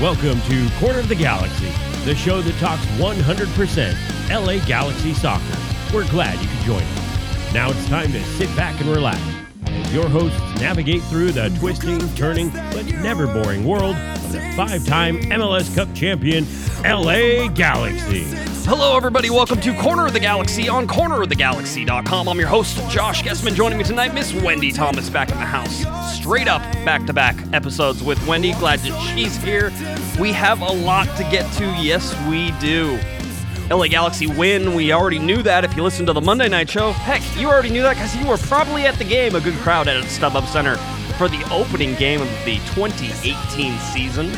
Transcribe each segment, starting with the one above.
Welcome to Corner of the Galaxy, the show that talks 100% LA Galaxy soccer. We're glad you could join us. Now it's time to sit back and relax as your hosts navigate through the twisting, turning, but never boring world of the five time MLS Cup champion, LA Galaxy. Hello, everybody. Welcome to Corner of the Galaxy on cornerofthegalaxy.com. I'm your host, Josh Gessman. Joining me tonight, Miss Wendy Thomas back in the house. Straight up back to back episodes with Wendy. Glad that she's here. We have a lot to get to. Yes, we do. LA Galaxy win. We already knew that if you listened to the Monday night show. Heck, you already knew that because you were probably at the game. A good crowd at StubHub Center for the opening game of the 2018 season.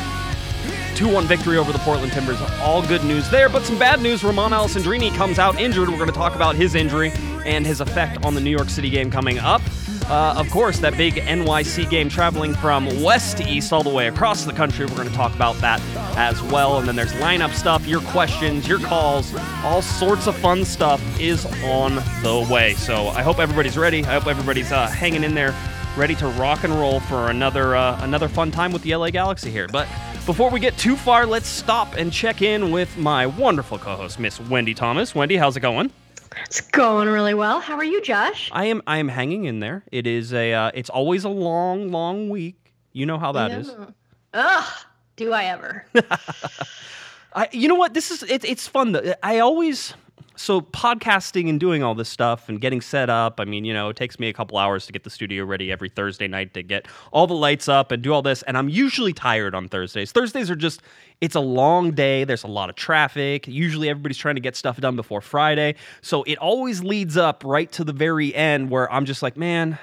2 1 victory over the Portland Timbers. All good news there, but some bad news. Romain Alessandrini comes out injured. We're going to talk about his injury and his effect on the New York City game coming up. Uh, of course, that big NYC game traveling from west to east all the way across the country. We're going to talk about that as well. And then there's lineup stuff, your questions, your calls, all sorts of fun stuff is on the way. So I hope everybody's ready. I hope everybody's uh, hanging in there, ready to rock and roll for another uh, another fun time with the LA Galaxy here. But before we get too far, let's stop and check in with my wonderful co-host, Miss Wendy Thomas. Wendy, how's it going? It's going really well. How are you, Josh? I am. I am hanging in there. It is a. Uh, it's always a long, long week. You know how that yeah. is. Ugh, do I ever? I. You know what? This is. It, it's fun. Though. I always. So podcasting and doing all this stuff and getting set up. I mean, you know, it takes me a couple hours to get the studio ready every Thursday night to get all the lights up and do all this. And I'm usually tired on Thursdays. Thursdays are just. It's a long day. There's a lot of traffic. Usually everybody's trying to get stuff done before Friday. So it always leads up right to the very end where I'm just like, man,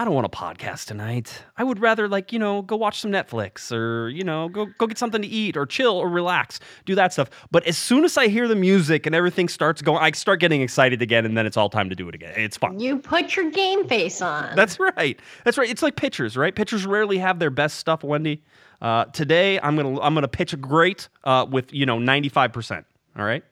I don't want a podcast tonight. I would rather like, you know, go watch some Netflix or, you know, go go get something to eat or chill or relax, do that stuff. But as soon as I hear the music and everything starts going, I start getting excited again and then it's all time to do it again. It's fun. You put your game face on. That's right. That's right. It's like pitchers, right? Pitchers rarely have their best stuff, Wendy. Uh, today I'm going to I'm going to pitch a great uh, with, you know, 95%, all right?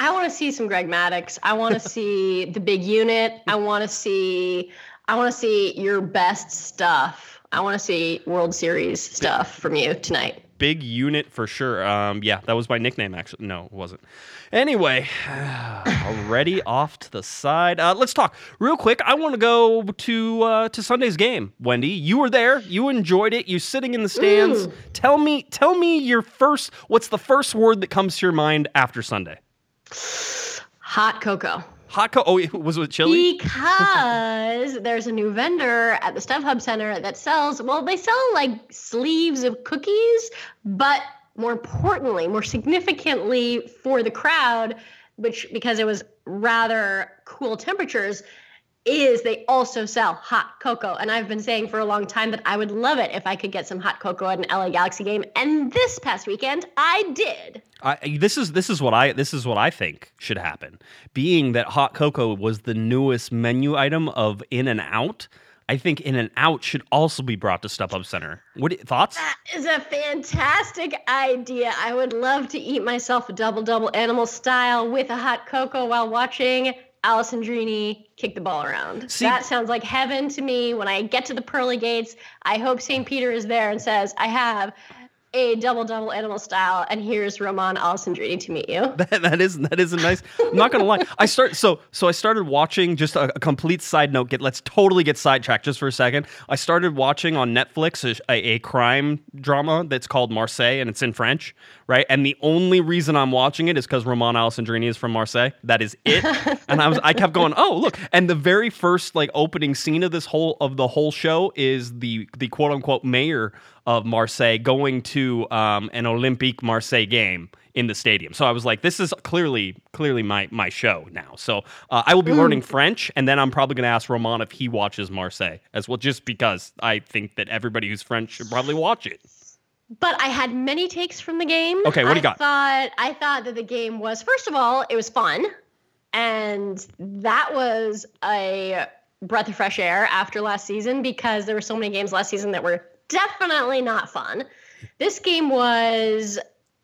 I want to see some Greg Maddux. I want to see the big unit. I want to see I want to see your best stuff. I want to see World Series stuff from you tonight. Big unit for sure. Um, yeah, that was my nickname, actually. No, it wasn't. Anyway, already off to the side. Uh, let's talk real quick. I want to go to uh, to Sunday's game. Wendy, you were there. You enjoyed it. You're sitting in the stands. Mm. Tell me, tell me your first. What's the first word that comes to your mind after Sunday? Hot cocoa. Hot co. Oh, was it chili? Because there's a new vendor at the StubHub Center that sells, well, they sell like sleeves of cookies, but more importantly, more significantly for the crowd, which because it was rather cool temperatures, is they also sell hot cocoa. And I've been saying for a long time that I would love it if I could get some hot cocoa at an LA Galaxy game. And this past weekend, I did. I, this is this is what I this is what I think should happen. Being that hot cocoa was the newest menu item of In and Out, I think In and Out should also be brought to StubHub Center. What thoughts? That is a fantastic idea. I would love to eat myself a double double animal style with a hot cocoa while watching Alessandrini kick the ball around. See- that sounds like heaven to me. When I get to the pearly gates, I hope St. Peter is there and says, I have a double double animal style, and here's Roman Alessandrini to meet you. That, that is that is a nice. I'm not gonna lie. I start so so I started watching just a, a complete side note. Get let's totally get sidetracked just for a second. I started watching on Netflix a, a, a crime drama that's called Marseille and it's in French, right? And the only reason I'm watching it is because Roman Alessandrini is from Marseille. That is it. and I was I kept going. Oh look! And the very first like opening scene of this whole of the whole show is the the quote unquote mayor of Marseille going to um, an Olympique Marseille game in the stadium. So I was like, this is clearly clearly my my show now. So uh, I will be learning French, and then I'm probably going to ask Roman if he watches Marseille as well, just because I think that everybody who's French should probably watch it. But I had many takes from the game. Okay, what do you I got? Thought I thought that the game was first of all, it was fun, and that was a breath of fresh air after last season because there were so many games last season that were definitely not fun. This game was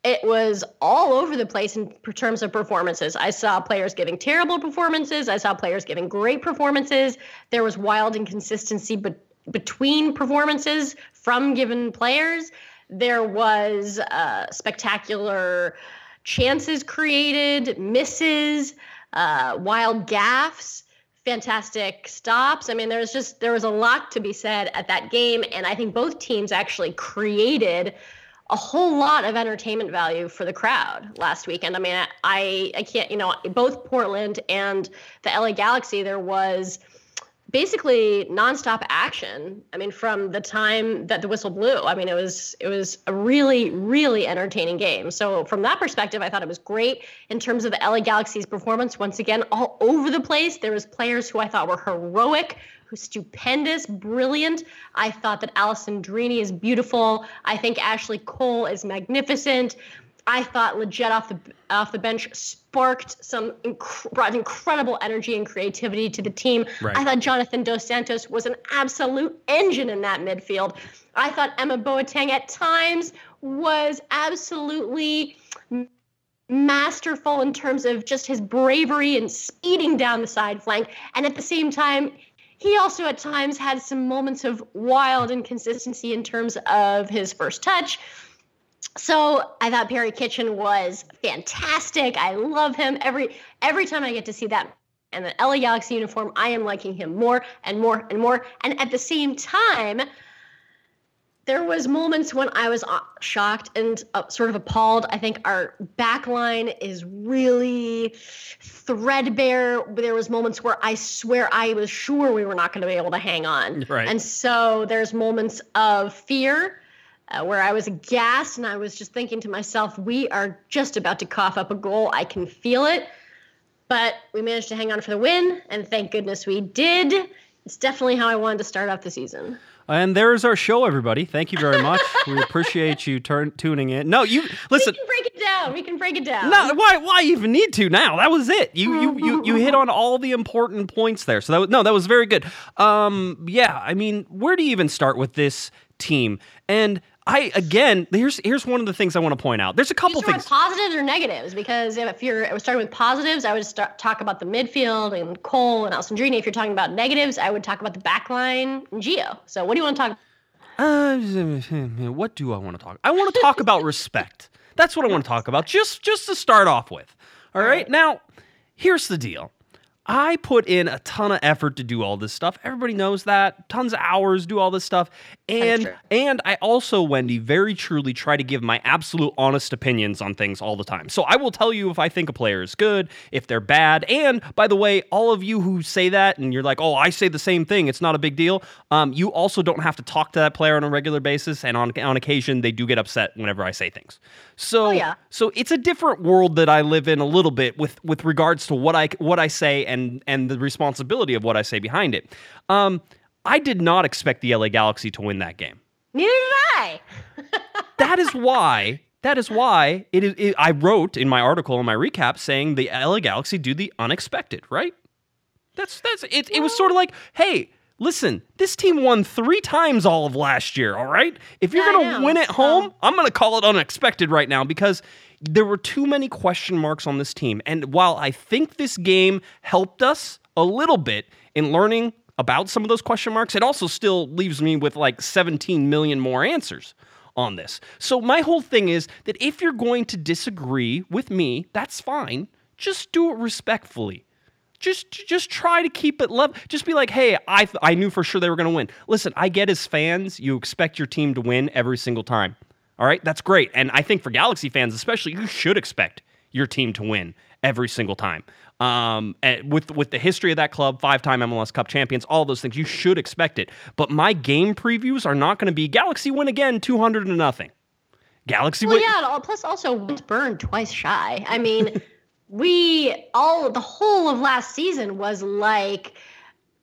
it was all over the place in terms of performances. I saw players giving terrible performances. I saw players giving great performances. There was wild inconsistency but between performances from given players. There was uh, spectacular chances created, misses, uh, wild gaffes, fantastic stops. I mean, there's just there was a lot to be said at that game, and I think both teams actually created a whole lot of entertainment value for the crowd last weekend. I mean, I I can't you know both Portland and the LA Galaxy there was basically nonstop action. I mean, from the time that the whistle blew. I mean, it was it was a really really entertaining game. So from that perspective, I thought it was great in terms of the LA Galaxy's performance. Once again, all over the place. There was players who I thought were heroic. Who's stupendous, brilliant. I thought that Alessandrini is beautiful. I think Ashley Cole is magnificent. I thought Lletget off the off the bench sparked some inc- brought incredible energy and creativity to the team. Right. I thought Jonathan Dos Santos was an absolute engine in that midfield. I thought Emma Boateng at times was absolutely masterful in terms of just his bravery and speeding down the side flank. And at the same time, he also at times had some moments of wild inconsistency in terms of his first touch. So I thought Perry Kitchen was fantastic. I love him every every time I get to see that and the LA Galaxy uniform. I am liking him more and more and more. And at the same time, there was moments when I was uh, shocked and uh, sort of appalled. I think our back line is really threadbare. There was moments where I swear I was sure we were not going to be able to hang on. Right. And so there's moments of fear uh, where I was aghast and I was just thinking to myself, we are just about to cough up a goal. I can feel it. But we managed to hang on for the win, and thank goodness we did. It's definitely how I wanted to start off the season. And there's our show, everybody. Thank you very much. we appreciate you turn, tuning in. No, you listen. We can break it down. We can break it down. No, why? Why even need to now? That was it. You you you you hit on all the important points there. So that was, no, that was very good. Um, yeah. I mean, where do you even start with this team? And I again, here's here's one of the things I want to point out. There's a couple things. positives or negatives because if you're starting with positives, I would start talk about the midfield and Cole and Alessandrini. If you're talking about negatives, I would talk about the back line and Geo. So what do you want to talk? Uh, what do I want to talk? I want to talk about respect. That's what I want to talk about. Just just to start off with. All right. Now, here's the deal. I put in a ton of effort to do all this stuff. Everybody knows that. Tons of hours, do all this stuff. And and I also, Wendy, very truly try to give my absolute honest opinions on things all the time. So I will tell you if I think a player is good, if they're bad. And by the way, all of you who say that and you're like, oh, I say the same thing, it's not a big deal. Um, you also don't have to talk to that player on a regular basis. And on on occasion, they do get upset whenever I say things. So Oh, yeah. so it's a different world that I live in a little bit with with regards to what I what I say and and the responsibility of what I say behind it. Um, I did not expect the LA Galaxy to win that game. Neither did I. That is why. That is why it is. It, I wrote in my article in my recap saying the LA Galaxy do the unexpected. Right. That's that's it. It was sort of like, hey, listen, this team won three times all of last year. All right, if you're I gonna know, win at home, I'm gonna call it unexpected right now because there were too many question marks on this team. And while I think this game helped us a little bit in learning about some of those question marks, it also still leaves me with like 17 million more answers on this. So my whole thing is that if you're going to disagree with me, that's fine. Just do it respectfully. Just just try to keep it level. Just be like, "Hey, I I knew for sure they were going to win." Listen, I get as fans, you expect your team to win every single time. All right? That's great. And I think for Galaxy fans especially, you should expect your team to win every single time. Um, and with with the history of that club, five-time MLS Cup champions, all those things, you should expect it. But my game previews are not going to be Galaxy win again, 200 to nothing. Galaxy Well, win yeah. Plus, also once burned, twice shy. I mean, we all the whole of last season was like,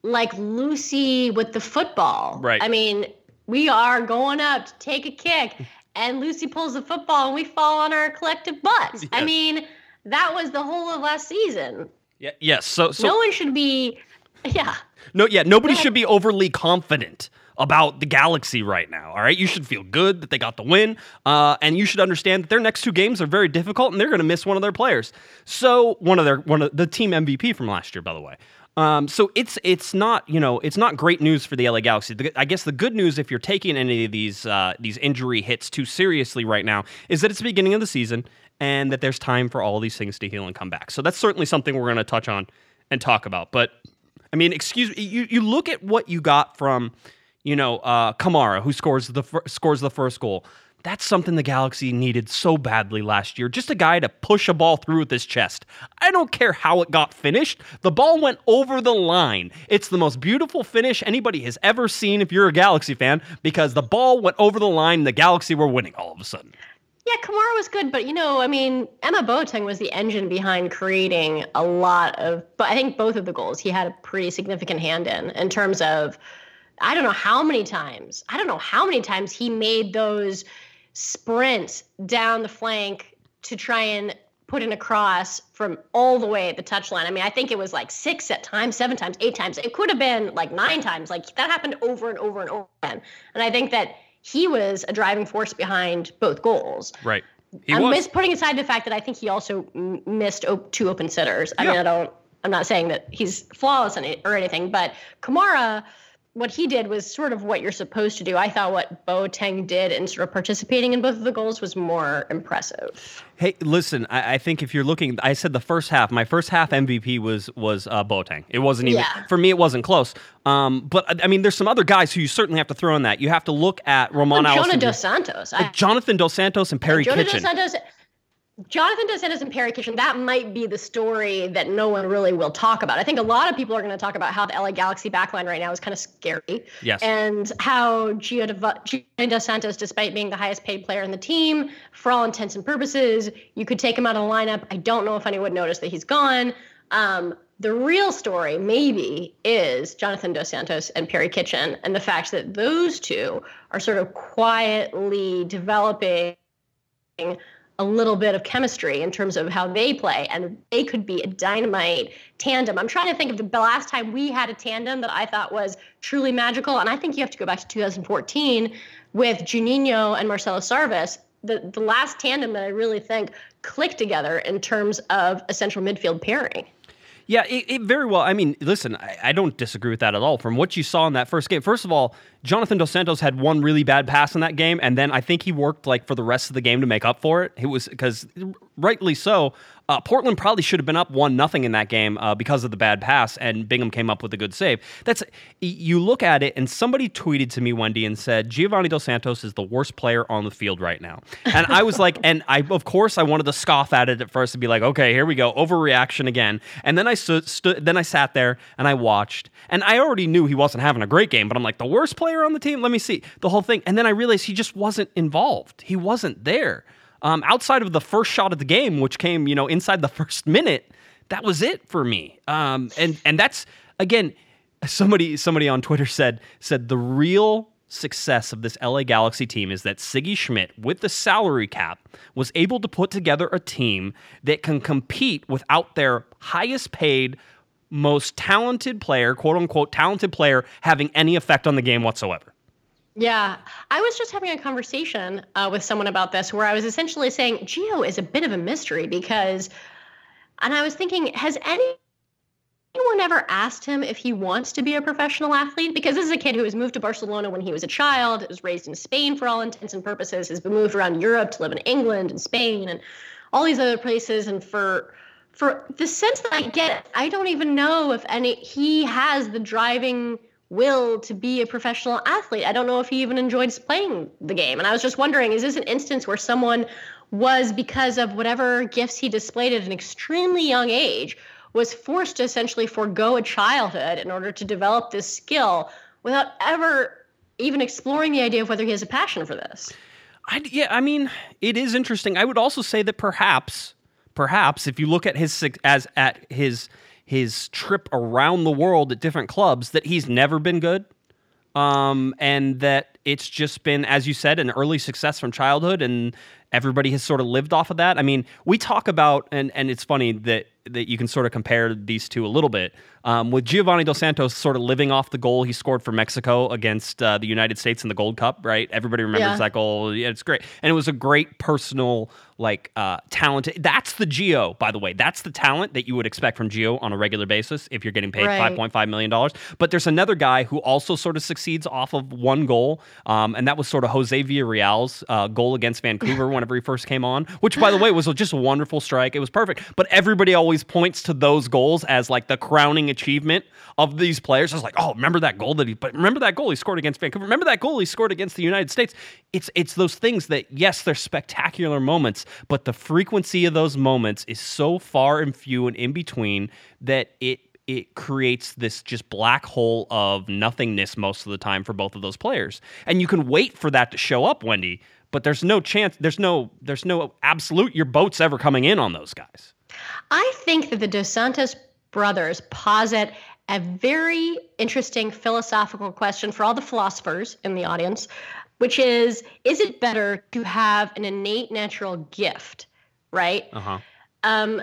like Lucy with the football. Right. I mean, we are going up to take a kick, and Lucy pulls the football, and we fall on our collective butts. I mean, that was the whole of last season. Yeah, yes. So so no one should be. Yeah. No, yeah, nobody should be overly confident about the Galaxy right now. All right, you should feel good that they got the win, uh, and you should understand that their next two games are very difficult, and they're going to miss one of their players. So one of their one of the team MVP from last year, by the way. Um, so it's it's not you know it's not great news for the LA Galaxy. The, I guess the good news, if you're taking any of these uh, these injury hits too seriously right now, is that it's the beginning of the season and that there's time for all these things to heal and come back. So that's certainly something we're going to touch on and talk about. But I mean, excuse me, you you look at what you got from you know uh, Kamara, who scores the fir- scores the first goal. That's something the Galaxy needed so badly last year. Just a guy to push a ball through with his chest. I don't care how it got finished. The ball went over the line. It's the most beautiful finish anybody has ever seen if you're a Galaxy fan because the ball went over the line and the Galaxy were winning all of a sudden. Yeah, Kamara was good, but you know, I mean, Emma Boateng was the engine behind creating a lot of. But I think both of the goals he had a pretty significant hand in, in terms of, I don't know how many times, I don't know how many times he made those sprint down the flank to try and put in a cross from all the way at the touchline. I mean, I think it was like six at times, seven times, eight times. It could have been like nine times. Like that happened over and over and over again. And I think that he was a driving force behind both goals. Right. He I'm was. Miss, putting aside the fact that I think he also m- missed two open sitters. I yeah. mean, I don't. I'm not saying that he's flawless or anything, but Kamara what he did was sort of what you're supposed to do. I thought what Boateng did in sort of participating in both of the goals was more impressive. Hey, listen, I, I, think if you're looking, I said the first half. My first half MVP was was uh, Boateng. It wasn't even yeah. for me. It wasn't close. Um, but I mean, there's some other guys who you certainly have to throw in that. You have to look at Romain. Well, Jonah Dos Santos, I, Jonathan Dos Santos, and Perry Jonah Kitchen. Dos Santos Jonathan Dos Santos and Perry Kitchen, that might be the story that no one really will talk about. I think a lot of people are going to talk about how the LA Galaxy backline right now is kind of scary. Yes. And how Gio, Gio Dos Santos, despite being the highest paid player in the team, for all intents and purposes, you could take him out of the lineup. I don't know if anyone would notice that he's gone. Um, the real story, maybe, is Jonathan Dos Santos and Perry Kitchen and the fact that those two are sort of quietly developing a little bit of chemistry in terms of how they play, and they could be a dynamite tandem. I'm trying to think of the last time we had a tandem that I thought was truly magical, and I think you have to go back to 2014 with Juninho and Marcelo Sarvas. The, the last tandem that I really think clicked together in terms of a central midfield pairing. Yeah, it, it, very well. I mean, listen, I, I, don't disagree with that at all. From what you saw in that first game, first of all, Jonathan Dos Santos had one really bad pass in that game, and then I think he worked like for the rest of the game to make up for it. It was because, rightly so, uh, Portland probably should have been up one nothing in that game uh, because of the bad pass, and Bingham came up with a good save. That's you look at it, and somebody tweeted to me, Wendy, and said Giovanni Dos Santos is the worst player on the field right now, and I was like, and I of course I wanted to scoff at it at first and be like, okay, here we go, overreaction again, and then I stood, stood then I sat there and I watched, and I already knew he wasn't having a great game, but I'm like, the worst player on the team, let me see. The whole thing, and then I realized he just wasn't involved, he wasn't there. Um, outside of the first shot of the game, which came, you know, inside the first minute, that was it for me. Um, and and that's again, somebody somebody on Twitter said said the real success of this LA Galaxy team is that Sigi Schmidt, with the salary cap, was able to put together a team that can compete without their highest paid, most talented player, quote unquote talented player, having any effect on the game whatsoever. Yeah, I was just having a conversation uh, with someone about this where I was essentially saying geo is a bit of a mystery because, and I was thinking, has any anyone ever asked him if he wants to be a professional athlete? Because this is a kid who was moved to Barcelona when he was a child, was raised in Spain for all intents and purposes, has been moved around Europe to live in England and Spain and all these other places, and for for the sense that I get, I don't even know if any he has the driving will to be a professional athlete. I don't know if he even enjoys playing the game. And I was just wondering is this an instance where someone was, because of whatever gifts he displayed at an extremely young age, was forced to essentially forego a childhood in order to develop this skill without ever even exploring the idea of whether he has a passion for this? I, yeah, I mean, it is interesting. I would also say that perhaps, perhaps if you look at his as at his his trip around the world at different clubs that he's never been good. Um, and that it's just been, as you said, an early success from childhood, and everybody has sort of lived off of that. I mean, we talk about, and and it's funny that that you can sort of compare these two a little bit. Um, with Giovanni Dos Santos sort of living off the goal he scored for Mexico against uh, the United States in the Gold Cup, right? Everybody remembers Yeah. that goal. Yeah, it's great, and it was a great personal like uh, talent. That's the Geo, by the way. That's the talent that you would expect from Geo on a regular basis if you're getting paid Right. five point five million dollars. But there's another guy who also sort of succeeds off of one goal, um, and that was sort of Jose Villarreal's uh, goal against Vancouver whenever he first came on. Which, by the way, was just a wonderful strike. It was perfect. But everybody always points to those goals as like the crowning achievement of these players. It's like, oh, remember that goal that he? But remember that goal he scored against Vancouver. Remember that goal he scored against the United States. It's it's those things that yes, they're spectacular moments, but the frequency of those moments is so far and few and in between that it it creates this just black hole of nothingness most of the time for both of those players. And you can wait for that to show up, Wendy, but there's no chance there's no there's no absolute your boat's ever coming in on those guys. I think that the Dos Santos brothers posit a very interesting philosophical question for all the philosophers in the audience, which is Is it better to have an innate natural gift, right? Uh-huh. Um,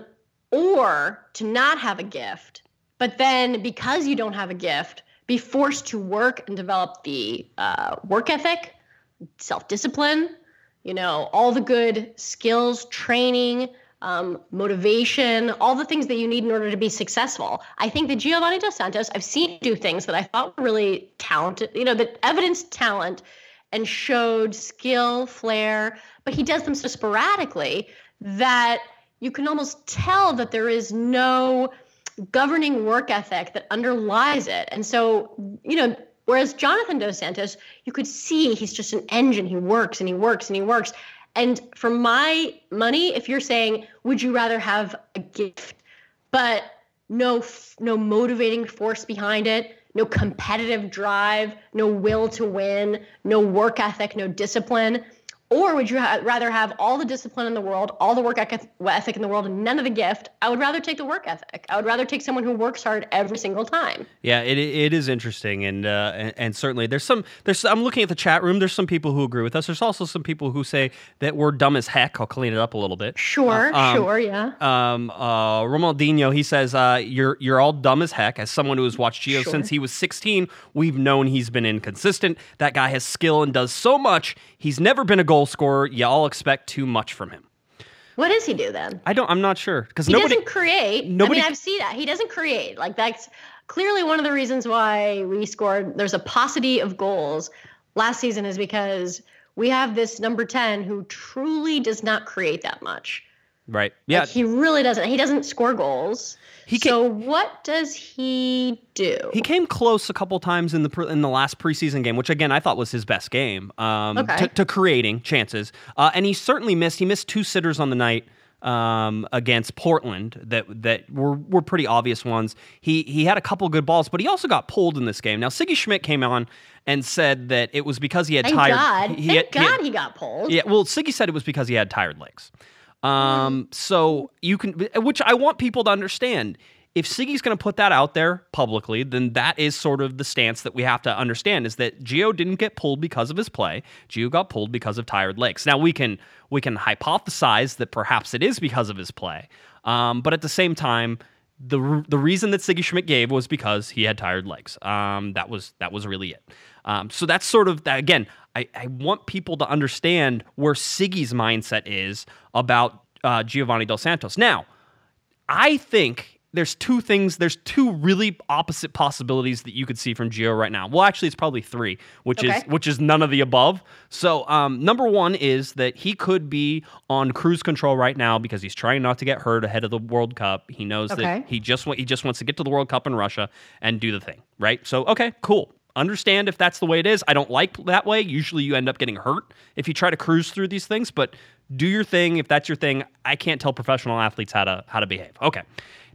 or to not have a gift, but then because you don't have a gift, be forced to work and develop the uh, work ethic, self discipline, you know, all the good skills, training, um, motivation, all the things that you need in order to be successful. I think that Giovanni Dos Santos, I've seen do things that I thought were really talented, you know, that evidenced talent and showed skill, flair, but he does them so sporadically that you can almost tell that there is no governing work ethic that underlies it. And so, you know, whereas Jonathan Dos Santos, you could see he's just an engine. He works and he works and he works. And for my money, if you're saying, would you rather have a gift, but no no motivating force behind it, no competitive drive, no will to win, no work ethic, no discipline? Or would you ha- rather have all the discipline in the world, all the work ethic in the world, and none of the gift? I would rather take the work ethic. I would rather take someone who works hard every single time. Yeah, it it is interesting, and uh, and, and certainly there's some there's I'm looking at the chat room. There's some people who agree with us. There's also some people who say that we're dumb as heck. I'll clean it up a little bit. Sure, um, sure, yeah. Um, uh, Romaldino, he says, uh, "You're you're all dumb as heck." As someone who has watched Gio Sure. since he was 16, we've known he's been inconsistent. That guy has skill and does so much. He's never been a goal scorer. Y'all expect too much from him. What does he do then? I don't. I'm not sure because He nobody. doesn't create. nobody- I mean, I've seen that. He doesn't create. Like that's clearly one of the reasons why we scored. There's a paucity of goals last season is because we have this number 10 who truly does not create that much. Right. Yeah. Like, he really doesn't. He doesn't score goals. He ca- so what does he do? He came close a couple times in the in the last preseason game, which again I thought was his best game um, Okay. to, to creating chances. Uh, and he certainly missed. He missed two sitters on the night um, against Portland that that were were pretty obvious ones. He he had a couple good balls, but he also got pulled in this game. Now Sigi Schmidt came on and said that it was because he had Thank tired. God. he- he Thank had- he had- God he got pulled. yeah, well, Sigi said it was because he had tired legs. Um, so you can, which I want people to understand. If Sigi's going to put that out there publicly, then that is sort of the stance that we have to understand: is that Gio didn't get pulled because of his play. Gio got pulled because of tired legs. Now we can we can hypothesize that perhaps it is because of his play, um, but at the same time, the the reason that Sigi Schmidt gave was because he had tired legs. Um, that was that was really it. Um, so that's sort of that again. I, I want people to understand where Sigi's mindset is about uh, Giovanni Dos Santos. Now, I think there's two things. There's two really opposite possibilities that you could see from Gio right now. Well, actually, it's probably three, which is which is none of the above. So, um, number one is that he could be on cruise control right now because he's trying not to get hurt ahead of the World Cup. He knows Okay. that he just he just wants to get to the World Cup in Russia and do the thing, right? So, okay, cool. Understand if that's the way it is. I don't like that way. Usually, you end up getting hurt if you try to cruise through these things. But do your thing. If that's your thing, I can't tell professional athletes how to how to behave. Okay.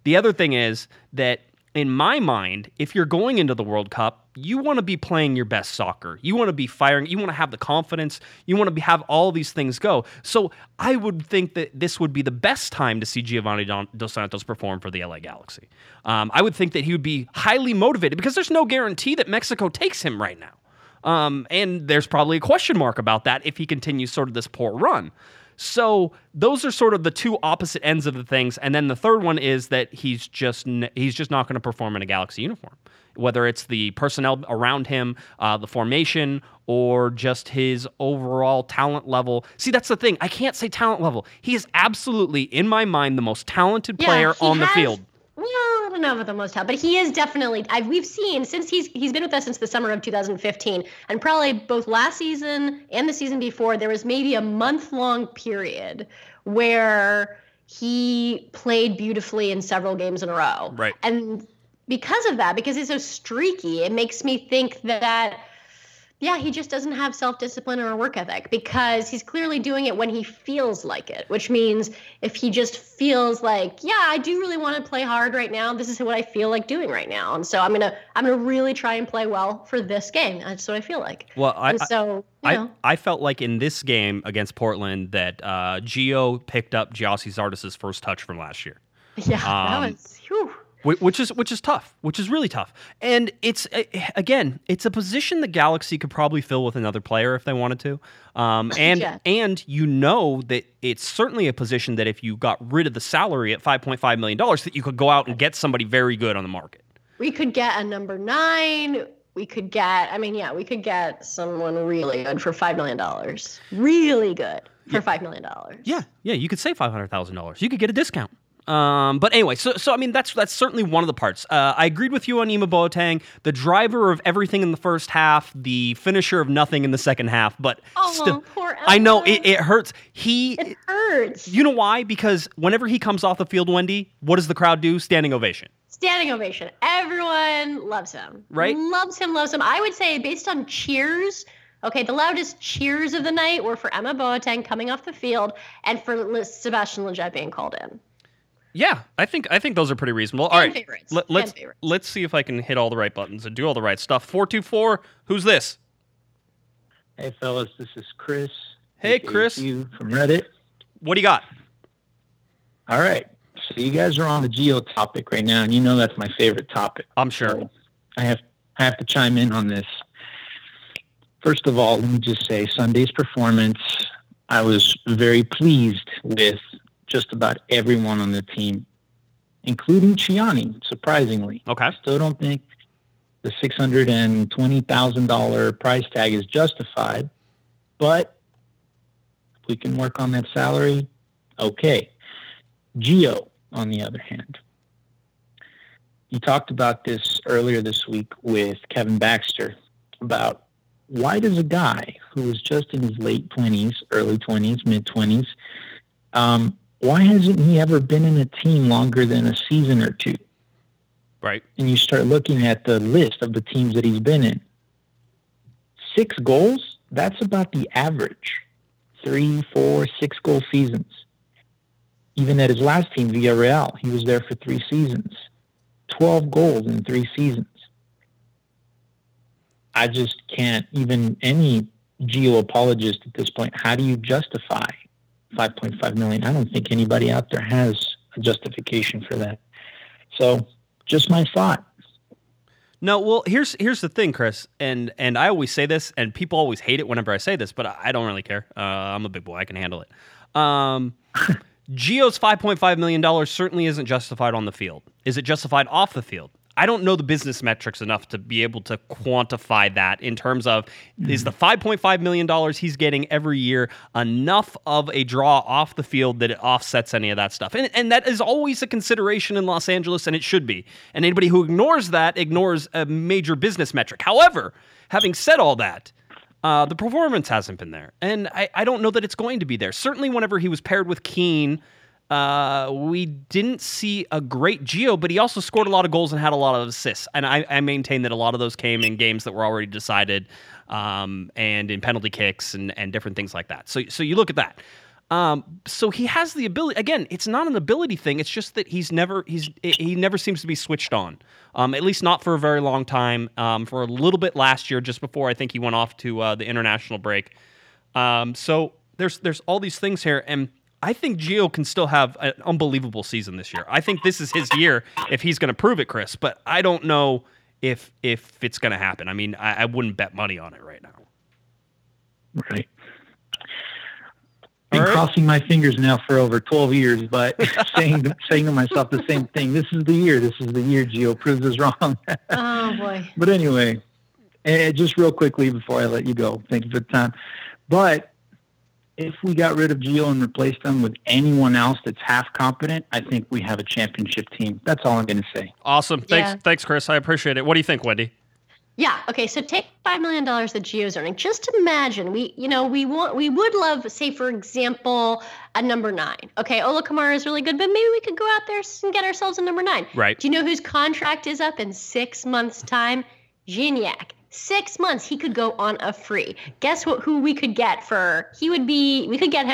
The other thing is that in my mind, if you're going into the World Cup, you want to be playing your best soccer. You want to be firing. You want to have the confidence. You want to have all these things go. So I would think that this would be the best time to see Giovanni Dos Santos perform for the LA Galaxy. Um, I would think that he would be highly motivated because there's no guarantee that Mexico takes him right now. Um, and there's probably a question mark about that if he continues sort of this poor run. So those are sort of the two opposite ends of the things. And then the third one is that he's just n- he's just not going to perform in a Galaxy uniform, whether it's the personnel around him, uh, the formation, or just his overall talent level. See, that's the thing. I can't say talent level. He is absolutely, in my mind, the most talented player he on the field. Don't know about the most help, but he is definitely. I've, we've seen since he's he's been with us since the summer of 2015, and probably both last season and the season before, there was maybe a month long period where he played beautifully in several games in a row. Right. And because of that, because he's so streaky, it makes me think that yeah, he just doesn't have self discipline or a work ethic because he's clearly doing it when he feels like it, which means if he just feels like, yeah, I do really want to play hard right now. This is what I feel like doing right now. And so I'm going to I'm going to really try and play well for this game. That's what I feel like. Well, I, and so, you I, know, I felt like in this game against Portland that uh, Gio picked up Gyasi Zardes' first touch from last year. yeah, um, that was whew. Wh- which is which is tough, which is really tough. And it's uh, again, it's a position the Galaxy could probably fill with another player if they wanted to. Um, and Yeah. and you know that it's certainly a position that if you got rid of the salary at five point five million dollars, that you could go out and get somebody very good on the market. we could get a number 9. We could get I mean, yeah, we could get someone really good for 5 million dollars. Really good for 5 million dollars. Yeah, yeah, you could save five hundred thousand dollars. You could get a discount. Um, but anyway, so so I mean that's that's certainly one of the parts. Uh, I agreed with you on Emma Boateng, the driver of everything in the first half, the finisher of nothing in the second half. But Oh, still, poor I know it, it hurts. He, It hurts. you know why? Because whenever he comes off the field, Wendy, what does the crowd do? Standing ovation. Standing ovation. Everyone loves him. Right? Loves him, loves him. I would say, based on cheers, okay, the loudest cheers of the night were for Emma Boateng coming off the field and for Sebastian Lletget being called in. Yeah, I think I think those are pretty reasonable. All Fan right, favorites. Let, Fan let's favorites. let's see if I can hit all the right buttons and do all the right stuff. Four two four. Who's this? Hey, fellas, this is Chris. Hey, Chris. You from Reddit. What do you got? All right. So you guys are on the geo topic right now, and you know that's my favorite topic. I'm sure. So I have I have to chime in on this. First of all, let me just say Sunday's performance. I was very pleased with just about everyone on the team, including Ciani. Surprisingly, Okay. still don't think the six hundred and twenty thousand dollar price tag is justified, but if we can work on that salary, okay. Geo, on the other hand, you talked about this earlier this week with Kevin Baxter about why does a guy who is just in his late twenties, early twenties, mid twenties, um, why hasn't he ever been in a team longer than a season or two? Right. and you start looking at the list of the teams that he's been in. Six goals, that's about the average. Three, four, six goal seasons. Even at his last team, Villarreal, he was there for three seasons. 12 goals in three seasons. I just can't, even any geo apologist at this point, how do you justify 5.5 million? I don't think anybody out there has a justification for that. So, just my thought. No, well, here's here's the thing, Chris, and and I always say this, and people always hate it whenever I say this, but I, I don't really care. Uh, I'm a big boy; I can handle it. Um, Geo's 5.5 million dollars certainly isn't justified on the field. Is it justified off the field? I don't know the business metrics enough to be able to quantify that in terms of is the 5.5 million dollars he's getting every year enough of a draw off the field that it offsets any of that stuff. And and that is always a consideration in Los Angeles and it should be. And anybody who ignores that ignores a major business metric. However, having said all that, uh, the performance hasn't been there. And I, I don't know that it's going to be there. Certainly whenever he was paired with Keane, uh, we didn't see a great Geo, but he also scored a lot of goals and had a lot of assists. And I, I maintain that a lot of those came in games that were already decided, um, and in penalty kicks and, and different things like that. So so you look at that. Um, so he has the ability. Again, it's not an ability thing. It's just that he's never he's he never seems to be switched on. Um, at least not for a very long time. Um, for a little bit last year, just before I think he went off to uh, the international break. Um, so there's there's all these things here, and I think Gio can still have an unbelievable season this year. I think this is his year if he's going to prove it, Chris. But I don't know if if it's going to happen. I mean, I, I wouldn't bet money on it right now. Right. been All right. crossing my fingers now for over 12 years, but saying saying to myself the same thing. This is the year. This is the year. Geo proves us wrong. Oh boy. but anyway, and just real quickly before I let you go, thank you for the time. But if we got rid of Geo and replaced them with anyone else that's half competent, I think we have a championship team. That's all I'm going to say. Awesome. Thanks, Yeah. thanks, Chris. I appreciate it. What do you think, Wendy? Yeah. Okay. So take five million dollars that Geo's earning. Just imagine we, you know, we want, we would love, say, for example, a number nine. Okay, Ola Kamara is really good, but maybe we could go out there and get ourselves a number nine. Right. Do you know whose contract is up in six months' time? Gignac. Six months, he could go on a free. Guess what? Who we could get for? He would be. We could get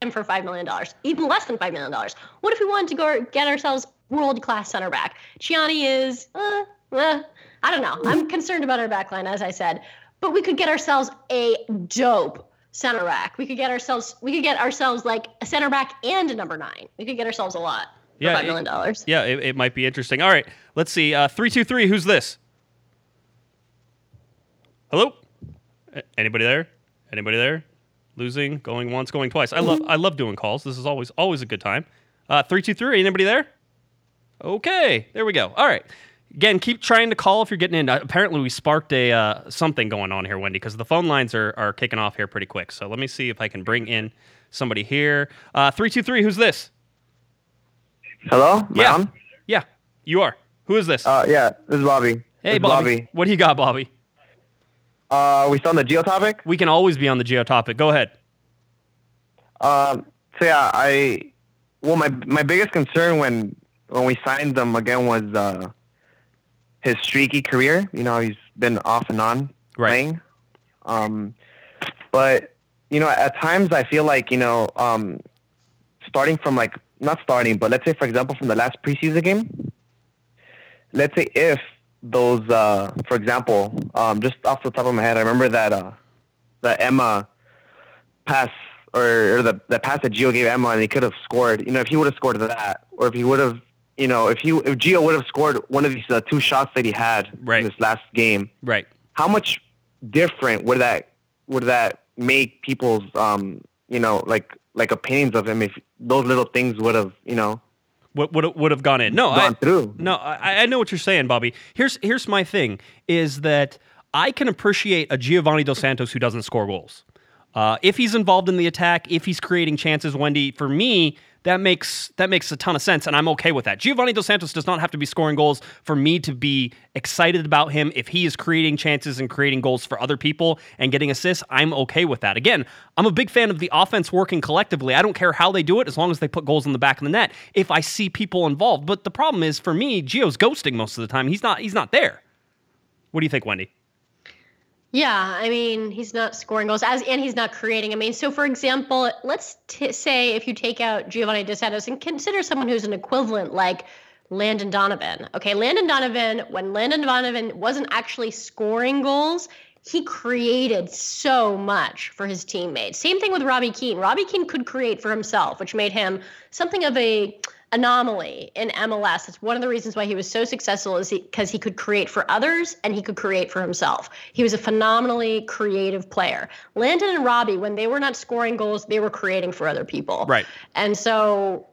him for five million dollars, even less than five million dollars. What if we wanted to go get ourselves world class center back? Gianni is, uh, uh, I don't know. I'm concerned about our back line, as I said, but we could get ourselves a dope center back. We could get ourselves, we could get ourselves like a center back and a number nine. We could get ourselves a lot for Yeah, five million dollars. Yeah, it, it might be interesting. All right, let's see. Uh, three two three. Who's this? Hello. Anybody there? Anybody there? Losing, going once, going twice. I love I love doing calls. This is always always a good time. Uh, three two three. Anybody there? Okay, there we go. All right. Again, keep trying to call if you're getting in. Uh, apparently, we sparked a uh, something going on here, Wendy, because the phone lines are, are kicking off here pretty quick. So let me see if I can bring in somebody here. Uh, three two three. Who's this? Hello? Yeah. on? Yeah, you are. Who is this? Uh, yeah, this is Bobby. hey, is Bobby. What do you got, Bobby? Uh, we still on the geo topic? We can always be on the geo topic. Go ahead. Um, so yeah, I, well, my, my biggest concern when, when we signed them again was, uh, his streaky career. You know, he's been off and on Right. playing. Um, but, you know, at times I feel like, you know, um, starting from like, not starting, but let's say, for example, from the last preseason game, let's say if those, uh, for example, um, just off the top of my head, I remember that, uh, that Emma pass or, or the, the pass that Gio gave Emma and he could have scored, you know, if he would have scored that, or if he would have, you know, if he, if Gio would have scored one of these uh, two shots that he had Right. in this last game, Right. how much different would that would that make people's um you know like like opinions of him if those little things would have you know What would would have gone in? No, gone I, through no, I, I know what you're saying, Bobby. Here's here's my thing: is that I can appreciate a Giovanni Dos Santos who doesn't score goals. Uh, if he's involved in the attack, if he's creating chances, Wendy, for me, that makes that makes a ton of sense, and I'm okay with that. Giovanni Dos Santos does not have to be scoring goals for me to be excited about him. If he is creating chances and creating goals for other people and getting assists, I'm okay with that. Again, I'm a big fan of the offense working collectively. I don't care how they do it as long as they put goals in the back of the net. If I see people involved, but the problem is for me, Gio's ghosting most of the time. He's not he's not there. What do you think, Wendy? Yeah, I mean, he's not scoring goals as and he's not creating. I mean, so for example, let's t- say if you take out Giovanni Dos Santos and consider someone who's an equivalent like Landon Donovan. Okay, Landon Donovan, when Landon Donovan wasn't actually scoring goals, he created so much for his teammates. Same thing with Robbie Keane. Robbie Keane could create for himself, which made him something of a anomaly in MLS. It's one of the reasons why he was so successful is because he, could create for others and he could create for himself. He was a phenomenally creative player. Landon and Robbie, when they were not scoring goals, they were creating for other people. Right. And so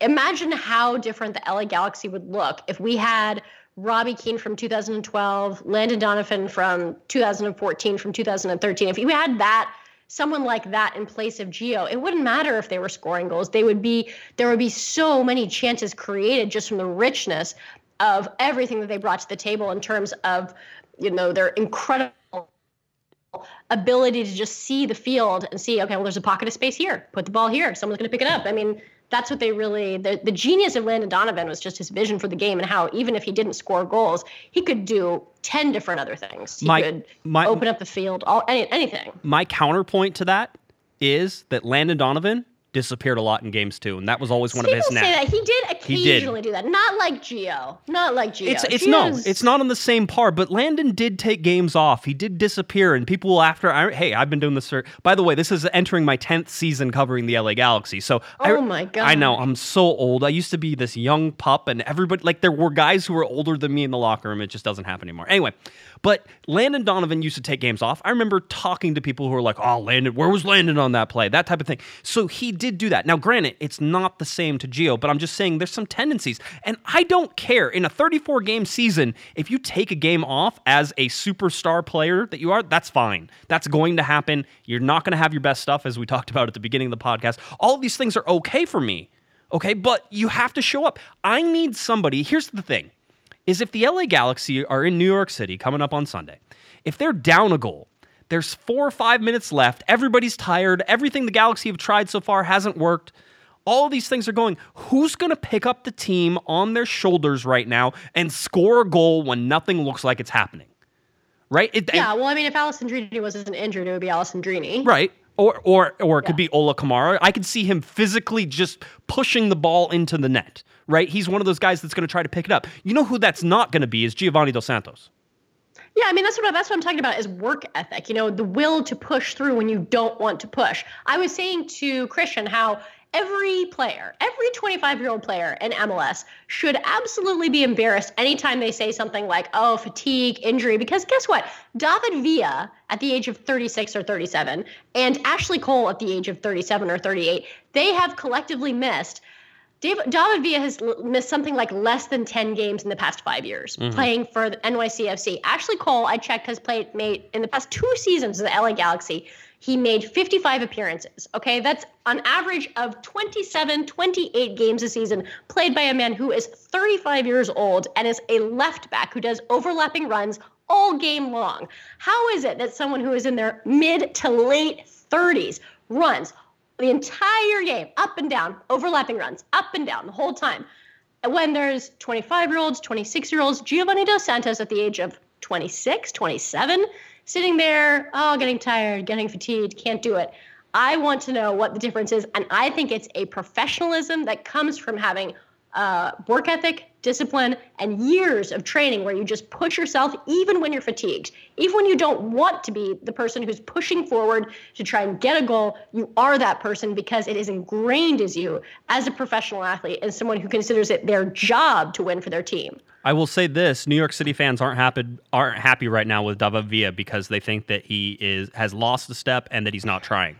imagine how different the LA Galaxy would look if we had Robbie Keane from 2012, Landon Donovan from 2014, from 2013. If you had that someone like that in place of Gio, it wouldn't matter if they were scoring goals. They would be there would be so many chances created just from the richness of everything that they brought to the table in terms of you know their incredible ability to just see the field and see okay well there's a pocket of space here. Put the ball here. Someone's going to pick it up. I mean that's what they really the, the genius of landon donovan was just his vision for the game and how even if he didn't score goals he could do 10 different other things. He My- could my- open up the field all any, anything. my counterpoint to that is that Landon Donovan disappeared a lot in games too, and that was always one People of his say that he did He did. occasionally do that. Not like Geo. Not like Geo. It's it's no, it's not on the same par. But Landon did take games off. He did disappear, and people will after. I, hey, I've been doing this for. By the way, this is entering my tenth season covering the LA Galaxy. So I, Oh my God. I know I'm so old. I used to be this young pup, and everybody like there were guys who were older than me in the locker room. It just doesn't happen anymore. Anyway, but Landon Donovan used to take games off. I remember talking to people who were like, "Oh, Landon, where was Landon on that play?" That type of thing. So he did do that. Now, granted, it's not the same to Geo, but I'm just saying there's some tendencies, and I don't care in a 34 game season if you take a game off as a superstar player that you are. That's fine. That's going to happen. You're not going to have your best stuff, as we talked about at the beginning of the podcast. All these things are okay for me. Okay, but you have to show up. I need somebody. Here's the thing is if the LA Galaxy are in New York City coming up on Sunday, if they're down a goal, there's four or five minutes left, everybody's tired, everything the Galaxy have tried so far hasn't worked. All of these things are going. Who's going to pick up the team on their shoulders right now and score a goal when nothing looks like it's happening? Right? It- Yeah, well, I mean, if Alessandrini wasn't injured, it would be Alessandrini. Right. Or or or it could be Ola Kamara. I could see him physically just pushing the ball into the net. Right? He's one of those guys that's going to try to pick it up. You know who that's not going to be is Giovanni Dos Santos. Yeah, I mean that's what that's what I'm talking about is work ethic. You know, the will to push through when you don't want to push. I was saying to Christian how every player, every 25 year old player in MLS should absolutely be embarrassed anytime they say something like, "Oh, fatigue, injury," because guess what? David Villa at the age of 36 or 37, and Ashley Cole at the age of 37 or 38, they have collectively missed David, David Villa has l- missed something like less than 10 games in the past five years mm-hmm. playing for the NYCFC. Ashley Cole, I checked, has played made in the past two seasons of the LA Galaxy. He made 55 appearances. Okay, that's an average of 27, 28 games a season played by a man who is 35 years old and is a left back who does overlapping runs all game long. How is it that someone who is in their mid to late 30s runs the entire game, up and down, overlapping runs, up and down the whole time. When there's 25 year olds, 26 year olds, Giovanni Dos Santos at the age of 26, 27, sitting there, oh, getting tired, getting fatigued, can't do it. I want to know what the difference is. And I think it's a professionalism that comes from having uh, work ethic, discipline, and years of training where you just push yourself even when you're fatigued. Even when you don't want to be the person who's pushing forward to try and get a goal, you are that person because it is ingrained as you as a professional athlete and someone who considers it their job to win for their team. I will say this: New York City fans aren't happy aren't happy right now with David Villa because they think that he is has lost a step and that he's not trying.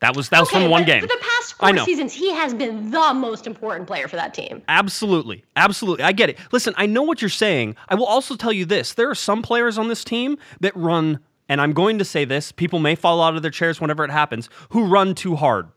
That was that was Okay, from one game. For the past four seasons, he has been the most important player for that team. Absolutely. Absolutely. I get it. Listen, I know what you're saying. I will also tell you this there are some players on this team that run, and I'm going to say this, people may fall out of their chairs whenever it happens, who run too hard.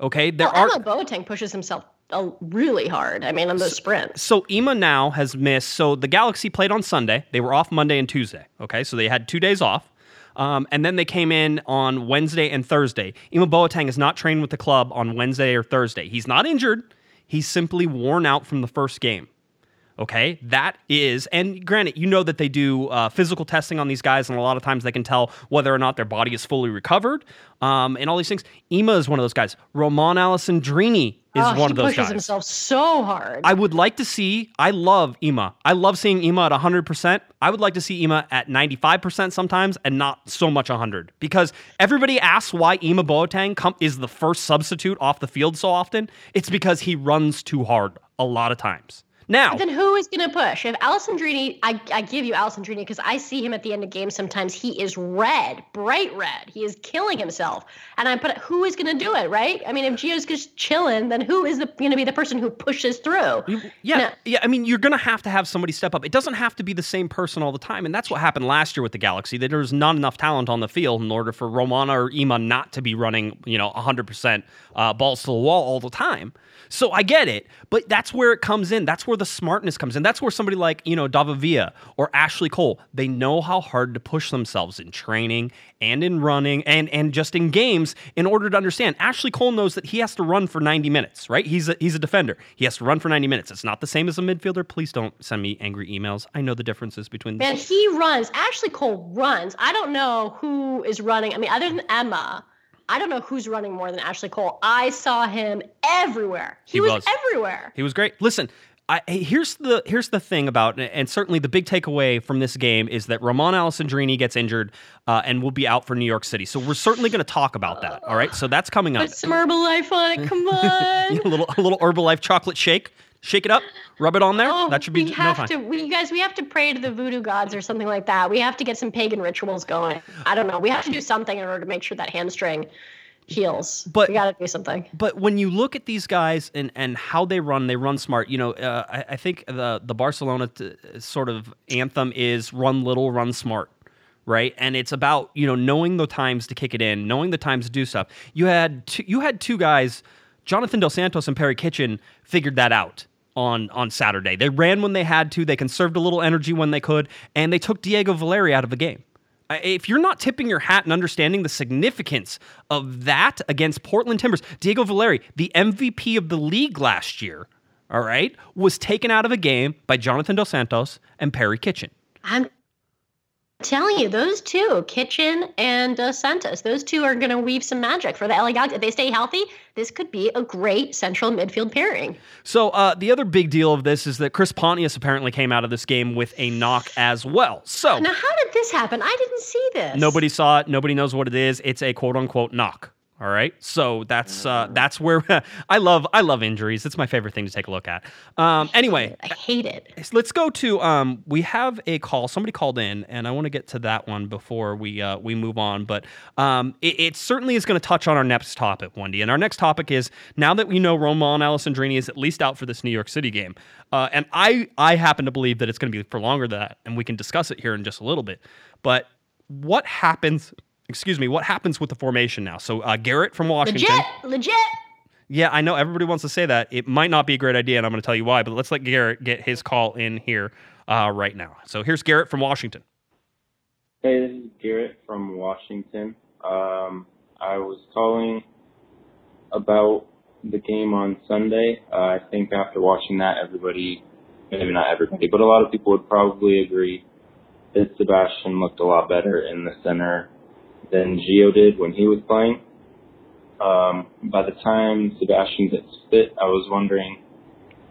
Okay? There Well, are. Emma Boateng pushes himself uh, really hard. I mean, on those sprints. So Ema now has missed. So the Galaxy played on Sunday. They were off Monday and Tuesday. Okay, so they had two days off. Um, and then they came in on Wednesday and Thursday. Ema Boateng is not trained with the club on Wednesday or Thursday. He's not injured. He's simply worn out from the first game. Okay, that is, and granted, you know that they do uh, physical testing on these guys, and a lot of times they can tell whether or not their body is fully recovered, um, and all these things. Ema is one of those guys. Romain Alessandrini is oh, one of those guys pushes guys. himself so hard. I would like to see. I love Ema. I love seeing Ema at 100%. I would like to see Ema at 95% sometimes and not so much 100 because everybody asks why Ema Boateng is the first substitute off the field so often. It's because he runs too hard a lot of times. Now, Then who is going to push? If Alessandrini, I, I give you Alessandrini because I see him at the end of games sometimes. He is red, bright red. He is killing himself. And I put, who is going to do it, right? I mean, if Gio's just chilling, then who is going to be the person who pushes through? Yeah, No. yeah. I mean, you're gonna have to have somebody step up. It doesn't have to be the same person all the time, and that's what happened last year with the Galaxy. That there was not enough talent on the field in order for Romana or Ima not to be running, you know, 100 percent uh, balls to the wall all the time. So I get it, but that's where it comes in. That's where the smartness comes in. That's where somebody like you know David Villa or Ashley Cole, they know how hard to push themselves in training and in running and and just in games in order to understand. Ashley Cole knows that he has to run for 90 minutes, right? He's a, he's a defender. He has to run for 90 minutes. It's not the same as a midfielder. Please don't send me angry emails. I know the differences between the Man, he runs. Ashley Cole runs. I don't know who is running. I mean, other than Emma, I don't know who's running more than Ashley Cole. I saw him everywhere. He, He was, was. everywhere. He was great. Listen, I, here's the here's the thing about, and certainly the big takeaway from this game is that Romain Alessandrini gets injured uh, and will be out for New York City. So we're certainly going to talk about that. All right, so that's coming up. Put some Herbalife on it. Come on. a little a little Herbalife chocolate shake. Shake it up, rub it on there. Oh, that should be we no have fine. to. We, you guys, we have to pray to the voodoo gods or something like that. We have to get some pagan rituals going. I don't know. We have to do something in order to make sure that hamstring heals. But- we got to do something. But when you look at these guys and, and how they run, they run smart. You know, uh, I, I think the the Barcelona t- sort of anthem is "run little, run smart." Right, and it's about you know knowing the times to kick it in, knowing the times to do stuff. You had two, you had two guys, Jonathan Dos Santos and Perry Kitchen, figured that out on on Saturday. They ran when they had to, they conserved a little energy when they could, and they took Diego Valeri out of the game. Uh, If you're not tipping your hat and understanding the significance of that against Portland Timbers, Diego Valeri, the MVP of the league last year, all right, was taken out of a game by Jonathan Dos Santos and Perry Kitchen. I'm telling you, those two, Kitchen and uh, Santos, those two are going to weave some magic for the LA Galaxy. If they stay healthy, this could be a great central midfield pairing. So uh, the other big deal of this is that Chris Pontius apparently came out of this game with a knock as well. So Now, how did this happen? I didn't see this. Nobody saw it. Nobody knows what it is. It's a quote unquote knock. All right, so that's uh, that's where I love I love injuries. It's my favorite thing to take a look at. Um, anyway, I hate it. let's go to um, we have a call. Somebody called in, and I want to get to that one before we uh, we move on. But um, it, it certainly is going to touch on our next topic, Wendy. And our next topic is now that we know Romain Alessandrini is at least out for this New York City game, uh, and I I happen to believe that it's going to be for longer than that, and we can discuss it here in just a little bit. But what happens? Excuse me. What happens with the formation now? So uh, Garrett from Washington. Legit, legit. Yeah, I know everybody wants to say that. It might not be a great idea, and I'm going to tell you why. But let's let Garrett get his call in here uh, right now. So here's Garrett from Washington. Hey, this is Garrett from Washington. Um, I was calling about the game on Sunday. Uh, I think after watching that, everybody, maybe not everybody, but a lot of people would probably agree that Sebastian looked a lot better in the center than Gio did when he was playing. Um, by the time Sebastian gets fit, I was wondering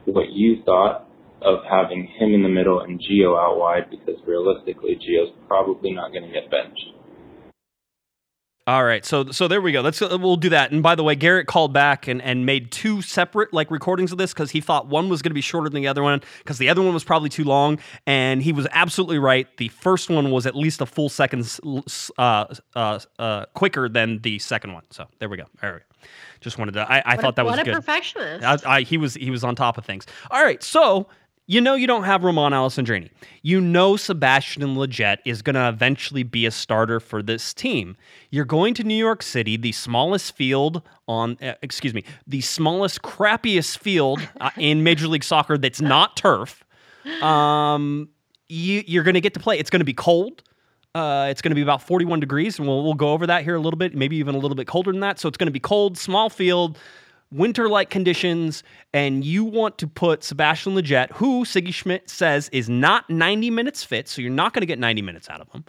what you thought of having him in the middle and Gio out wide because realistically, Gio's probably not going to get benched. All right, so so there we go. Let's uh, we'll do that. And by the way, Garrett called back and, and made two separate like recordings of this because he thought one was going to be shorter than the other one because the other one was probably too long. And he was absolutely right. The first one was at least a full second uh, uh, uh, quicker than the second one. So there we go. All right. Just wanted to. I, I thought a, that was what a good. perfectionist. I, I, he was he was on top of things. All right, so you know you don't have Romain Alessandrini. You know Sebastian Lletget is going to eventually be a starter for this team. You're going to New York City, the smallest field on uh, excuse me, the smallest crappiest field uh, in Major League Soccer that's not turf. Um, you, you're going to get to play. It's going to be cold. Uh, it's going to be about 41 degrees, and we'll, we'll go over that here a little bit, maybe even a little bit colder than that. So it's going to be cold, small field, winter like conditions, and you want to put Sebastian Lletget, who Sigi Schmid says is not 90 minutes fit, so you're not going to get 90 minutes out of him.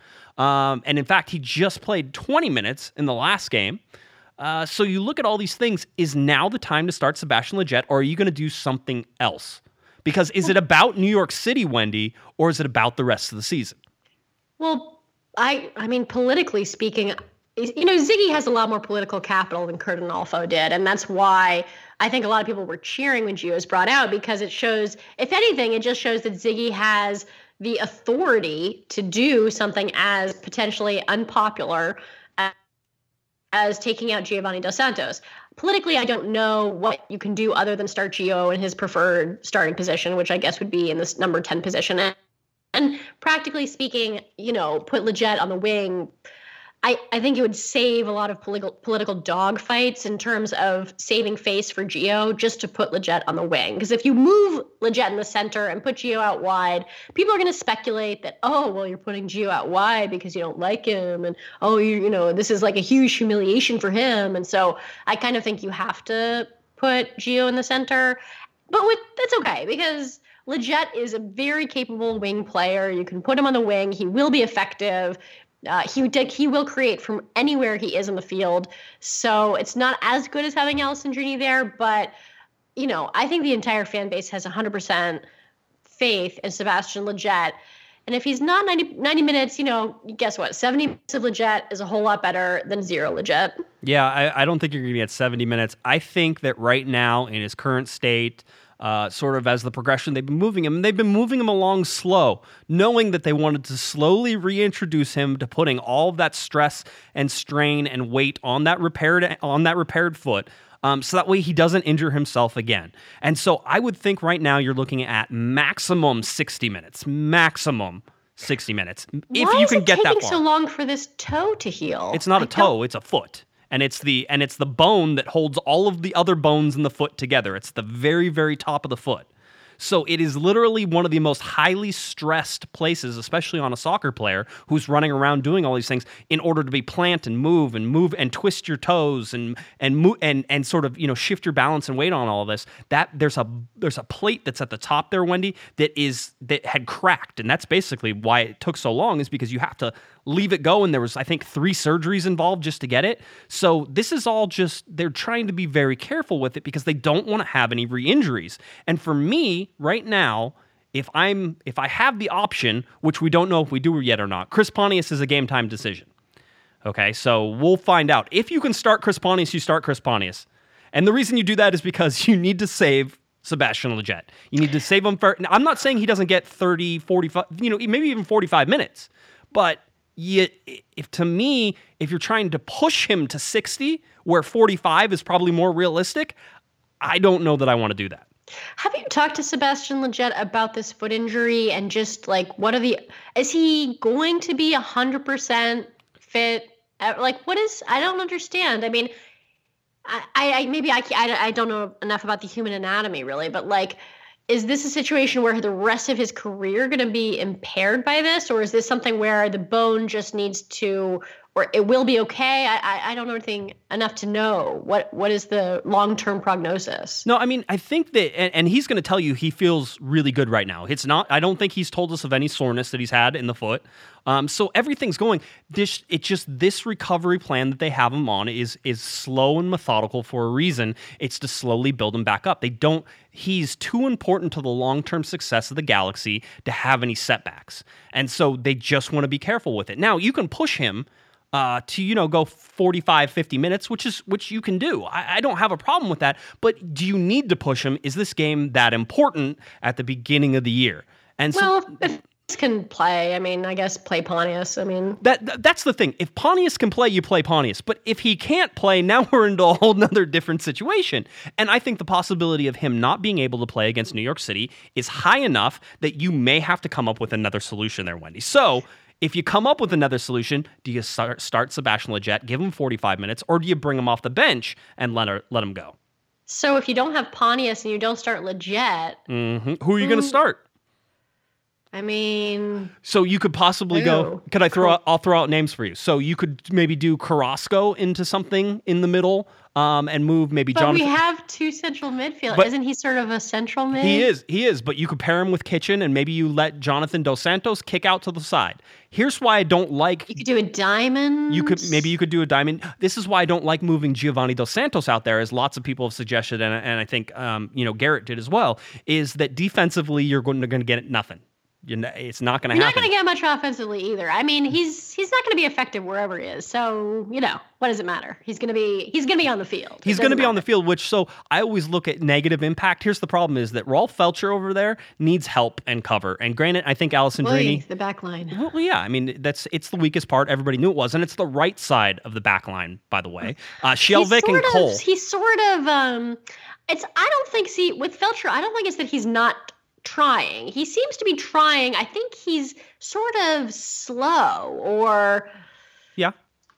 Um, and in fact, he just played 20 minutes in the last game. Uh, so you look at all these things. Is now the time to start Sebastian Lletget, or are you going to do something else? Because is it about New York City, Wendy, or is it about the rest of the season? Well, I I mean, politically speaking, you know, Sigi has a lot more political capital than Curt Onalfo did, and that's why I think a lot of people were cheering when Gio was brought out because it shows, if anything, it just shows that Sigi has the authority to do something as potentially unpopular as, as taking out Giovanni Dos Santos. Politically, I don't know what you can do other than start Gio in his preferred starting position, which I guess would be in this number 10 position. And, and practically speaking, you know, put Lletget on the wing. I, I think it would save a lot of political political dogfights in terms of saving face for Gio just to put Lletget on the wing. Because if you move Lletget in the center and put Gio out wide, people are going to speculate that oh well you're putting Gio out wide because you don't like him and oh you you know this is like a huge humiliation for him and so I kind of think you have to put Gio in the center, but with that's okay because Lletget is a very capable wing player. You can put him on the wing; he will be effective Uh, he he will create from anywhere he is in the field. So it's not as good as having Alessandrini there, but you know, I think the entire fan base has 100% faith in Sebastian Lletget. And if he's not 90, 90 minutes, you know, guess what? 70 minutes of Lletget is a whole lot better than zero Lletget. Yeah, I, I don't think you're going to get 70 minutes. I think that right now, in his current state, uh, sort of as the progression they've been moving him, and they've been moving him along slow, knowing that they wanted to slowly reintroduce him to putting all of that stress and strain and weight on that repaired on that repaired foot um, so that way he doesn't injure himself again. And so I would think right now you're looking at maximum 60 minutes, maximum 60 minutes. If Why you is can it get taking that far. so long for this toe to heal? It's not a a toe, it's a foot. And it's the and it's the bone that holds all of the other bones in the foot together. It's the very very top of the foot. So it is literally one of the most highly stressed places, especially on a soccer player who's running around doing all these things in order to be plant and move and move and twist your toes and and move and and sort of you know shift your balance and weight on all of this. That there's a there's a plate that's at the top there, Wendy, that is that had cracked, and that's basically why it took so long. Is because you have to leave it go and there was i think three surgeries involved just to get it so this is all just they're trying to be very careful with it because they don't want to have any re-injuries and for me right now if i'm if i have the option which we don't know if we do yet or not chris pontius is a game time decision okay so we'll find out if you can start chris pontius you start chris pontius and the reason you do that is because you need to save Sebastian Lletget. You need to save him for. I'm not saying he doesn't get 30, 45, you know, maybe even 45 minutes, but you, if to me, if you're trying to push him to 60, where 45 is probably more realistic, I don't know that I want to do that. Have you talked to Sebastian Lletget about this foot injury and just like what are the is he going to be 100% fit? Uh, Like what is I don't understand. I mean, I, I maybe I, I I don't know enough about the human anatomy really, but like is this a situation where the rest of his career going to be impaired by this or is this something where the bone just needs to or it will be okay i i, don't know anything enough to know what what is the long-term prognosis No, I mean, I think that, and, and he's going to tell you he feels really good right now. It's not, I don't think he's told us of any soreness that he's had in the foot. Um, so everything's going. This, it's just this recovery plan that they have him on is is slow and methodical for a reason. It's to slowly build him back up. They don't. He's too important to the long term success of the galaxy to have any setbacks, and so they just want to be careful with it. Now you can push him uh, to you know go 45 50 minutes which is which you can do. I, I don't have a problem with that but do you need to push him? Is this game that important at the beginning of the year? And so well if can play. I mean i guess play pontius i mean that that's the thing. If pontius can play you play pontius but if he can't play now we're into a whole nother different situation. And i think the possibility of him not being able to play against new york city is high enough that you may have to come up with another solution there wendy. So if you come up with another solution, do you start, start Sebastian Lletget, give him 45 minutes, or do you bring him off the bench and let, her, let him go? so if you don't have pontius and you don't start Lletget hmm Who are you going to start? i mean So you could possibly go. Could I throw Cool. out? I'll throw out names for you. So you could maybe do Carrasco into something in the middle, um, and move maybe but Jonathan. we have two central midfield But- isn't he sort of a central mid He is, he is, but you could pair him with Kitchen, and maybe you let Jonathan Dos Santos kick out to the side. Here's why I don't like. you could do a diamond You could maybe you could do a diamond. This is why I don't like moving Giovanni Dos Santos out there, as lots of people have suggested, and, and I think um, you know Garrett did as well. Is that defensively you're going to, going to get nothing. You know, it's not going to You're not going to get much offensively either. I mean, he's he's not going to be effective wherever he is. So you know, what does it matter? He's going to be he's going to be on the field. He's going to be on the field, which so I always look at negative impact. Here's the problem: is that Rolf Feltscher over there needs help and cover. And granted, I think Alessandrini. Drini the back line. Well, yeah, I mean that's it's the weakest part. Everybody knew it was, and it's the right side of the back line, by the way. Uh, Skjelbred and sort of- Cole. He's sort of um it's I don't think see with Feltscher, I don't think it's that he's not trying. He seems to be trying. I think he's sort of slow or Yeah.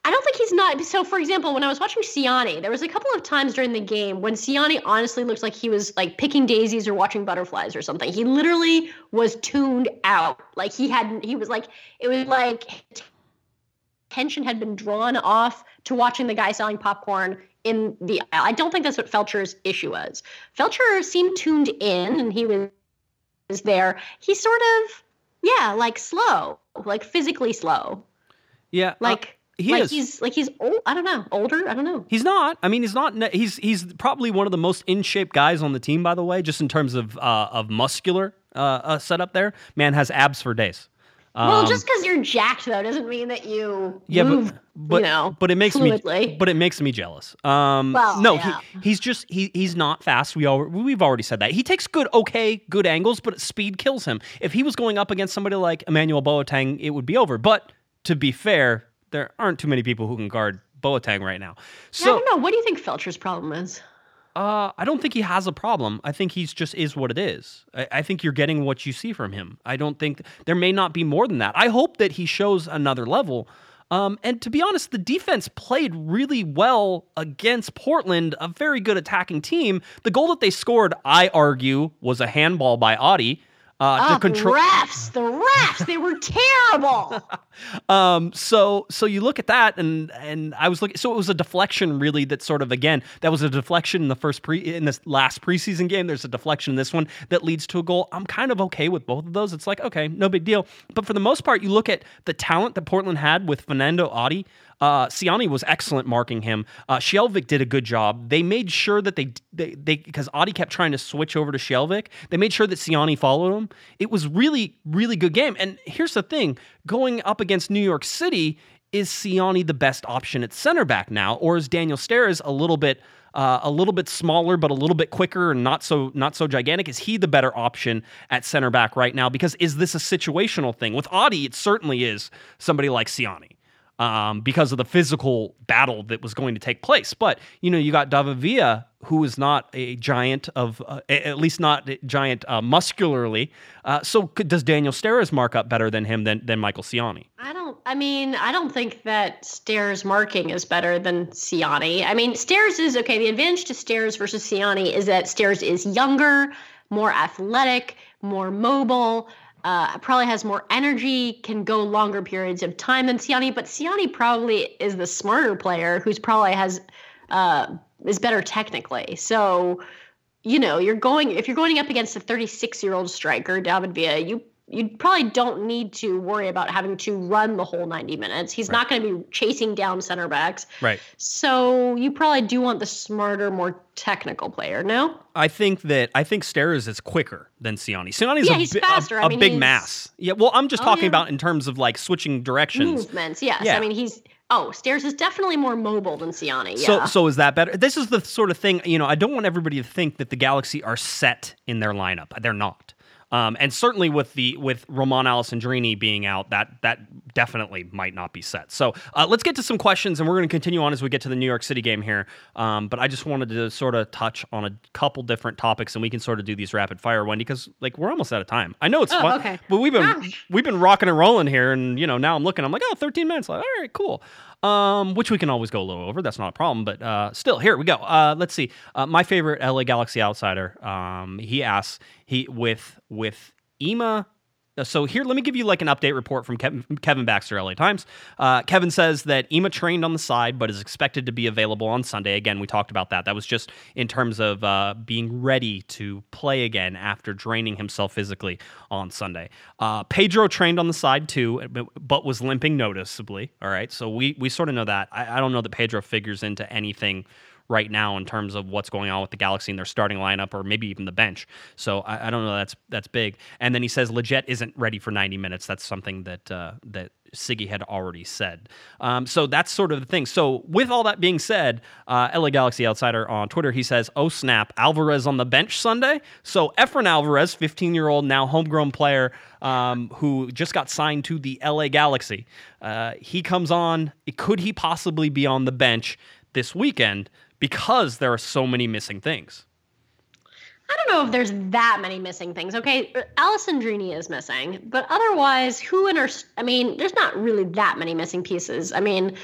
I don't think he's not. So, for example, when I was watching Ciani, there was a couple of times during the game when Ciani honestly looked like he was like picking daisies or watching butterflies or something. He literally was tuned out. Like he hadn't he was like, it was like tension had been drawn off to watching the guy selling popcorn in the aisle. I don't think that's what Feltscher's issue was. Feltscher seemed tuned in and he was, there. He's sort of, yeah, like slow, like physically slow. Yeah, uh, Like he like is. he's like he's old. I don't know, older. I don't know. He's not. I mean, he's not. He's he's probably one of the most in shape guys on the team, by the way, just in terms of uh, of muscular uh, uh, setup. There, man has abs for days. Well, Um, just because you're jacked though doesn't mean that you yeah, move. but but, you know, but it makes fluidly. me but it makes me jealous. Um, Well, no, yeah. he, he's just he he's not fast. We all we've already said that. He takes good, okay, good angles, but speed kills him. If he was going up against somebody like Emmanuel Boateng, it would be over. But to be fair, there aren't too many people who can guard Boateng right now. So I don't know. What do you think Feltscher's problem is? Uh, I don't think he has a problem. I think he's just is what it is. I, I think you're getting what you see from him. I don't think there may not be more than that. I hope that he shows another level. Um, and to be honest, the defense played really well against Portland, a very good attacking team. The goal that they scored, I argue, was a handball by Adi uh, Ah, to control. the refs, the refs, they were terrible. Um, so so you look at that and and I was looking so it was a deflection really that sort of again that was a deflection in the first pre in this last preseason game. There's a deflection in this one that leads to a goal. I'm kind of okay with both of those. It's like okay, no big deal. But for the most part, you look at the talent that Portland had with Fernando Adi. Uh, Ciani was excellent marking him. Uh, Skjelbred did a good job. They made sure that they they because Adi kept trying to switch over to Skjelbred. They made sure that Ciani followed him. It was really really good game. And here's the thing: going up against New York City, is Ciani the best option at center back now, or is Daniel Steres a little bit? Uh, a little bit smaller, but a little bit quicker and not so not so gigantic. Is he the better option at center back right now? Because is this a situational thing with Adi? It certainly is somebody like Ciani um, because of the physical battle that was going to take place. But you know, you got David Villa, who is not a giant of, uh, at least not giant uh, muscularly. Uh, so could, does Daniel Steres mark up better than him than than Michael Ciani? I don't. I mean, I don't think that Steres marking is better than Ciani. I mean, Steres is okay. The advantage to Steres versus Ciani is that Steres is younger, more athletic, more mobile. Uh, probably has more energy, can go longer periods of time than Ciani. But Ciani probably is the smarter player, who's probably has uh, is better technically. So, you know, you're going if you're going up against a 36 year old striker, David Villa, you you probably don't need to worry about having to run the whole 90 minutes. He's not going to be chasing down center backs. Right. So you probably do want the smarter, more technical player. No. I think that I think Steres is quicker than Ciani. Ciani's Yeah, a, he's bi- a- faster. a, I mean, big mass. Yeah. Well, I'm just Oh, talking yeah. about in terms of like switching directions. Movements. Yes. Yeah. I mean, he's oh, Steres is definitely more mobile than Ciani. So, Yeah. so is that better? This is the sort of thing you know. I don't want everybody to think that the Galaxy are set in their lineup. They're not. Um, and certainly with the with Romain Alessandrini being out, that that definitely might not be set. So uh, let's get to some questions, and we're going to continue on as we get to the New York City game here. Um, but I just wanted to sort of touch on a couple different topics, and we can sort of do these rapid fire, Wendy, because like we're almost out of time. I know it's Oh, fun, okay. but we've been Gosh. we've been rocking and rolling here, and you know now I'm looking, I'm like, oh, 13 minutes. Like, all right, cool. Um, which we can always go a little over. That's not a problem. But uh, still, here we go. Uh, let's see. Uh, my favorite LA Galaxy outsider. Um, he asks he with with Ema. So here, let me give you like an update report from Kevin, Baxter, LA Times. Uh, Kevin says that Ema trained on the side, but is expected to be available on Sunday. Again, we talked about that. That was just in terms of uh, being ready to play again after draining himself physically on Sunday. Uh, Pedro trained on the side too, but- but was limping noticeably. All right, so we we sort of know that. I, I don't know that Pedro figures into anything right now in terms of what's going on with the Galaxy and their starting lineup or maybe even the bench. So I, I don't know. That's that's big. And then he says Lletget isn't ready for 90 minutes. That's something that uh, that Sigi had already said. Um, so that's sort of the thing. So with all that being said, uh, LA Galaxy Outsider on Twitter he says, "Oh snap, Alvarez on the bench Sunday." So Efren Alvarez, 15 year old now homegrown player um, who just got signed to the LA Galaxy, uh, he comes on. Could he possibly be on the bench this weekend? Because there are so many missing things. I don't know if there's that many missing things. Okay, Alessandrini is missing, but otherwise, who in our? I mean, there's not really that many missing pieces. I mean,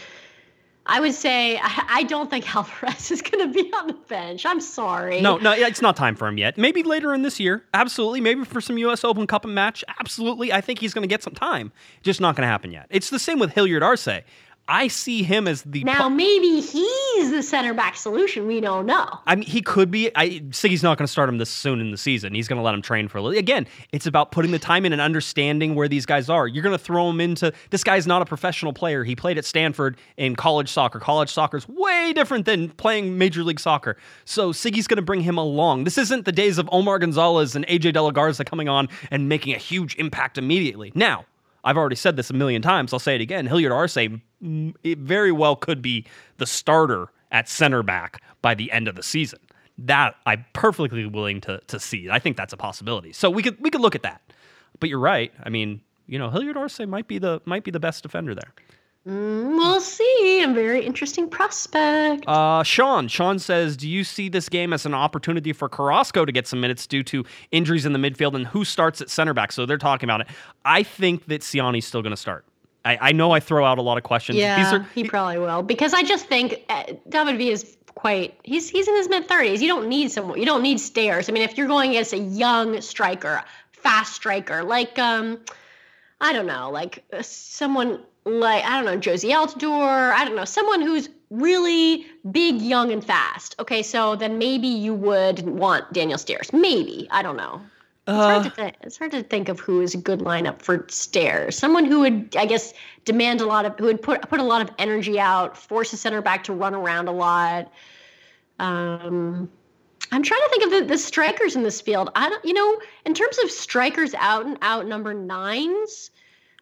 I would say I, I don't think Alvarez is going to be on the bench. I'm sorry. No, no, it's not time for him yet. Maybe later in this year. Absolutely. Maybe for some U.S. Open Cup and match. Absolutely. I think he's going to get some time. Just not going to happen yet. It's the same with Hilliard Arce. I see him as the Now maybe he's the center back solution. We don't know. I mean, he could be. I Sigi's not going to start him this soon in the season. He's going to let him train for a little. Again, it's about putting the time in and understanding where these guys are. You're going to throw him into. This guy's not a professional player. He played at Stanford in college soccer. College soccer is way different than playing Major League Soccer. So Sigi's going to bring him along. This isn't the days of Omar Gonzalez and AJ De La Garza coming on and making a huge impact immediately. Now, I've already said this a million times. I'll say it again. Hilliard Arce it very well could be the starter at center back by the end of the season. That I'm perfectly willing to to see. I think that's a possibility. So we could we could look at that. But you're right. I mean, you know, Hilliard Arce might be the might be the best defender there. Mm, we'll see. A very interesting prospect. Uh, Sean. Sean says, "Do you see this game as an opportunity for Carrasco to get some minutes due to injuries in the midfield and who starts at center back?" So they're talking about it. I think that Ciani's still going to start. I, I, know I throw out a lot of questions. Yeah, are, he, probably will because I just think uh, David V is quite. He's he's in his mid thirties. You don't need someone. You don't need Steres. I mean, if you're going against a young striker, fast striker like um, I don't know, like uh, someone like I don't know Jozy Altidore, I don't know someone who's really big, young, and fast. Okay, so then maybe you would want Daniel Steres. Maybe I don't know. It's, uh, hard to it's hard to think of who is a good lineup for Steres. Someone who would, I guess, demand a lot of, who would put put a lot of energy out, force a center back to run around a lot. Um, I'm trying to think of the, the strikers in this field. I don't, you know, in terms of strikers out and out number nines.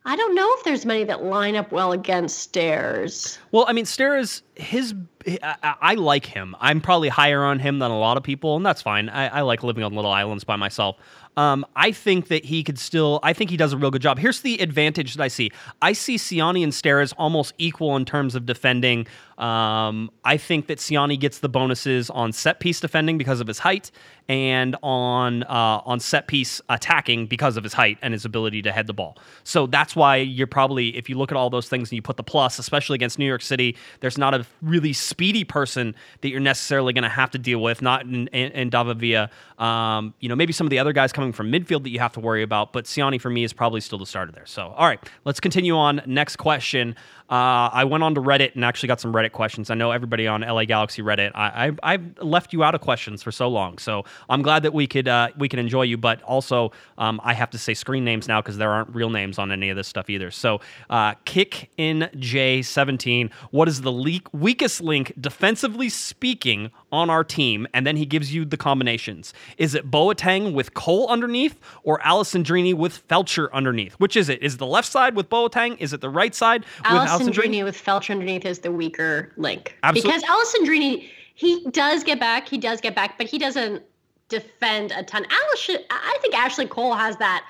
I don't know if there's many that line up well against Steres. Well, I mean, Steres, his, I, I, like him. I'm probably higher on him than a lot of people, and that's fine. I, I like living on little islands by myself. Um, I think that he could still. I think he does a real good job. Here's the advantage that I see. I see Ciani and Steres almost equal in terms of defending. Um, I think that Ciani gets the bonuses on set piece defending because of his height, and on uh, on set piece attacking because of his height and his ability to head the ball. So that's why you're probably, if you look at all those things and you put the plus, especially against New York City, there's not a really speedy person that you're necessarily going to have to deal with. Not in, in, in David Villa. Um, you know, maybe some of the other guys coming from midfield that you have to worry about, but Ciani for me is probably still the starter there. So, all right, let's continue on. Next question. Uh, I went on to Reddit and actually got some Reddit questions. I know everybody on LA Galaxy Reddit. I, I have left you out of questions for so long, so I'm glad that we could uh, we can enjoy you. But also, um, I have to say screen names now because there aren't real names on any of this stuff either. So, uh, Kick in J17. What is the le- weakest link defensively speaking on our team? And then he gives you the combinations. Is it Boateng with Cole underneath or Alessandrini with Feltscher underneath? Which is it? Is it the left side with Boateng? Is it the right side with Alessandrini with Feltscher underneath is the weaker link. Absolutely. Because Alessandrini, he does get back, he does get back, but he doesn't defend a ton. Alice, I think Ashley Cole has that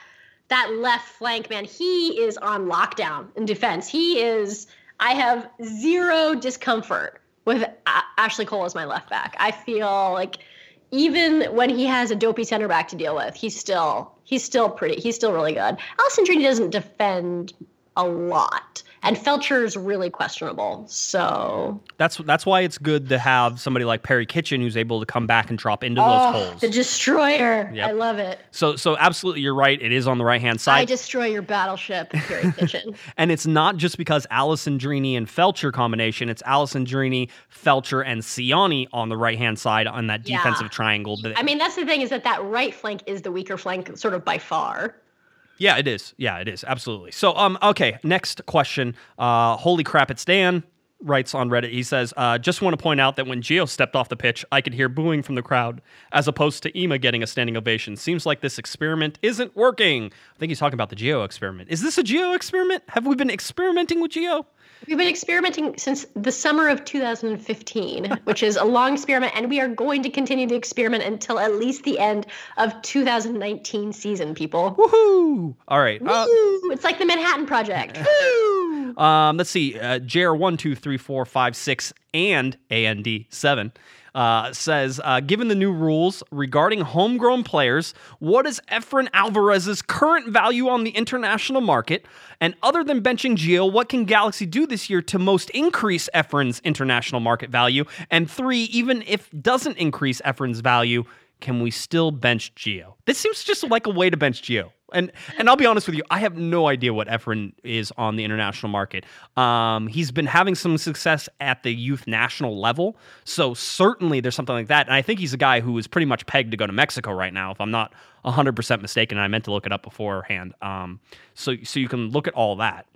that left flank, man. He is on lockdown in defense. He is. I have zero discomfort with a- Ashley Cole as my left back. I feel like even when he has a dopey center back to deal with, he's still he's still pretty. He's still really good. Alessandrini doesn't defend a lot and Feltscher is really questionable. So that's that's why it's good to have somebody like Perry Kitchen who's able to come back and drop into oh, those holes. The destroyer. Yep. I love it. So so absolutely you're right. It is on the right hand side. I destroy your battleship, Perry Kitchen. and it's not just because Alessandrini and Feltscher combination. It's Alessandrini, Feltscher, and Ciani on the right hand side on that defensive yeah. triangle. I mean, that's the thing is that that right flank is the weaker flank, sort of by far. Yeah, it is. Yeah, it is. Absolutely. So, um, okay, next question. Uh, holy crap, it's Dan writes on Reddit. He says, uh, just want to point out that when Gio stepped off the pitch, I could hear booing from the crowd, as opposed to Ema getting a standing ovation. Seems like this experiment isn't working. I think he's talking about the Gio experiment. Is this a Gio experiment? Have we been experimenting with Gio? We've been experimenting since the summer of 2015, which is a long experiment, and we are going to continue to experiment until at least the end of 2019 season, people. Woohoo! All right. Uh, it's like the Manhattan Project. Woo! Um, let's see. Uh, JR1, 2, 3, 4, 5, 6, and AND 7 uh, says, uh, given the new rules regarding homegrown players, what is Efrain Alvarez's current value on the international market? And other than benching Gio, what can Galaxy do this year to most increase Efrain's international market value? And three, even if doesn't increase Efrain's value, can we still bench Gio? This seems just like a way to bench Gio. And and I'll be honest with you, I have no idea what Efren is on the international market. Um, he's been having some success at the youth national level, so certainly there's something like that. And I think he's a guy who is pretty much pegged to go to Mexico right now, if I'm not 100% mistaken. And I meant to look it up beforehand. Um, so so you can look at all that.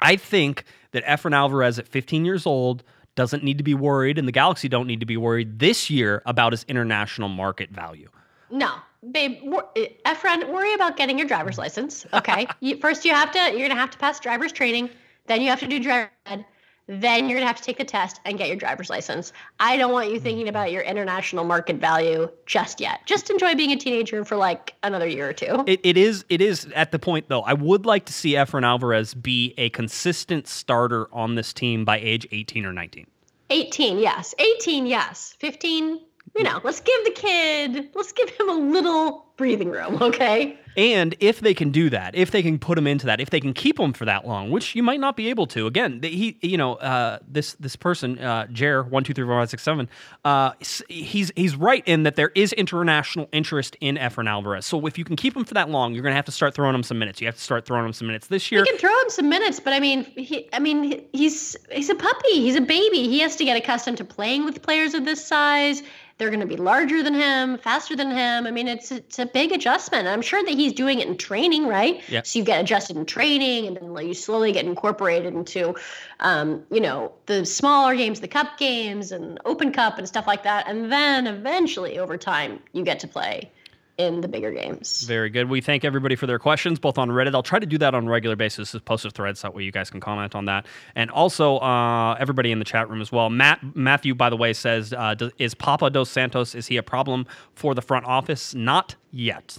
I think that Efren Alvarez at 15 years old doesn't need to be worried, and the Galaxy don't need to be worried this year about his international market value. No, babe, wor- eh, Efren, worry about getting your driver's license. Okay, you, first you have to, you're gonna have to pass driver's training. Then you have to do driver ed. Then you're gonna have to take the test and get your driver's license. I don't want you thinking about your international market value just yet. Just enjoy being a teenager for like another year or two. It, it is it is at the point though. I would like to see Efren Alvarez be a consistent starter on this team by age 18 or 19. 18, yes. 18, yes. 15, you know, let's give the kid, let's give him a little breathing room, okay? And if they can do that, if they can put him into that, if they can keep him for that long, which you might not be able to. Again, he, you know, uh, this this person, uh, Jer one two three four five six seven, uh, he's he's right in that there is international interest in Efren Alvarez. So if you can keep him for that long, you're going to have to start throwing him some minutes. You have to start throwing him some minutes this year. You can throw him some minutes, but I mean, he, I mean, he's he's a puppy. He's a baby. He has to get accustomed to playing with players of this size. They're going to be larger than him, faster than him. I mean, it's it's a big adjustment. I'm sure that he's doing it in training, right? Yeah. So you get adjusted in training, and then you slowly get incorporated into, um, you know, the smaller games, the cup games, and Open Cup and stuff like that. And then eventually, over time, you get to play in the bigger games. Very good. We thank everybody for their questions, both on Reddit. I'll try to do that on a regular basis, as post a threads that way you guys can comment on that, and also uh, everybody in the chat room as well. Matt Matthew, by the way, says, uh, "Is Papa dos Santos is he a problem for the front office? Not yet,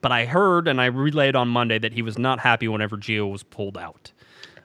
but I heard and I relayed on Monday that he was not happy whenever Gio was pulled out."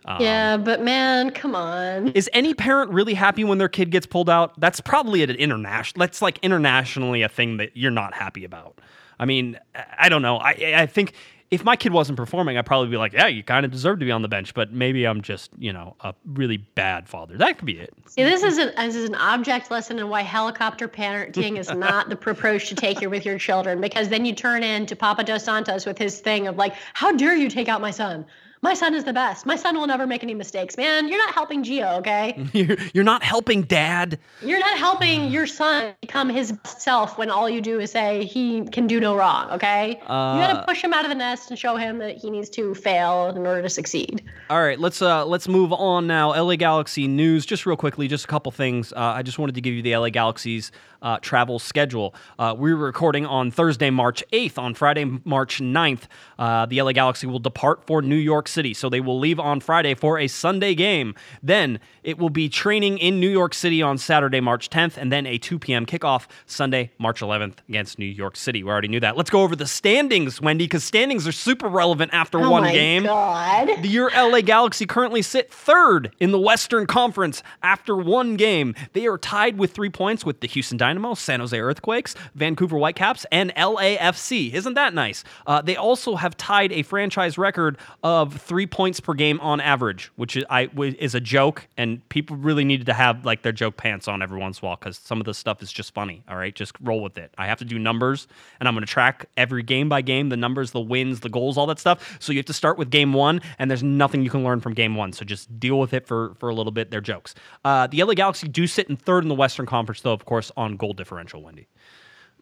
Um, yeah, but man, come on. Is any parent really happy when their kid gets pulled out? That's probably an international. That's like internationally a thing that you're not happy about. I mean, I don't know. I I think if my kid wasn't performing, I'd probably be like, yeah, you kind of deserve to be on the bench. But maybe I'm just you know a really bad father. That could be it. See, this is an this is an object lesson in why helicopter parenting is not the approach to take here with your children, because then you turn into Papa Dos Santos with his thing of like, how dare you take out my son? My son is the best. My son will never make any mistakes. Man, you're not helping Gio, okay? You're, you're not helping dad. You're not helping your son become his best self when all you do is say he can do no wrong, okay? Uh, you got to push him out of the nest and show him that he needs to fail in order to succeed. All right, let's uh let's move on now. LA Galaxy news, just real quickly, just a couple things. Uh, I just wanted to give you the LA Galaxy's uh, travel schedule. Uh, we were recording on Thursday, March 8th. On Friday, March 9th, uh, the LA Galaxy will depart for New York City. So they will leave on Friday for a Sunday game. Then it will be training in New York City on Saturday, March 10th, and then a 2 p.m. kickoff Sunday, March 11th against New York City. We already knew that. Let's go over the standings, Wendy, because standings are super relevant after Oh one my game. God. The your LA Galaxy currently sit third in the Western Conference after one game. They are tied with three points with the Houston Dynamo, San Jose Earthquakes, Vancouver Whitecaps, and LAFC. Isn't that nice? Uh, they also have tied a franchise record of three points per game on average, which is, I, is a joke, and people really needed to have like their joke pants on every once in a while because some of this stuff is just funny. All right, just roll with it. I have to do numbers, and I'm going to track every game by game the numbers, the wins, the goals, all that stuff. So you have to start with game one, and there's nothing you can learn from game one. So just deal with it for for a little bit. They're jokes. Uh, the LA Galaxy do sit in third in the Western Conference, though, of course, on goal differential. Wendy.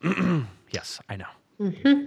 yes, I know.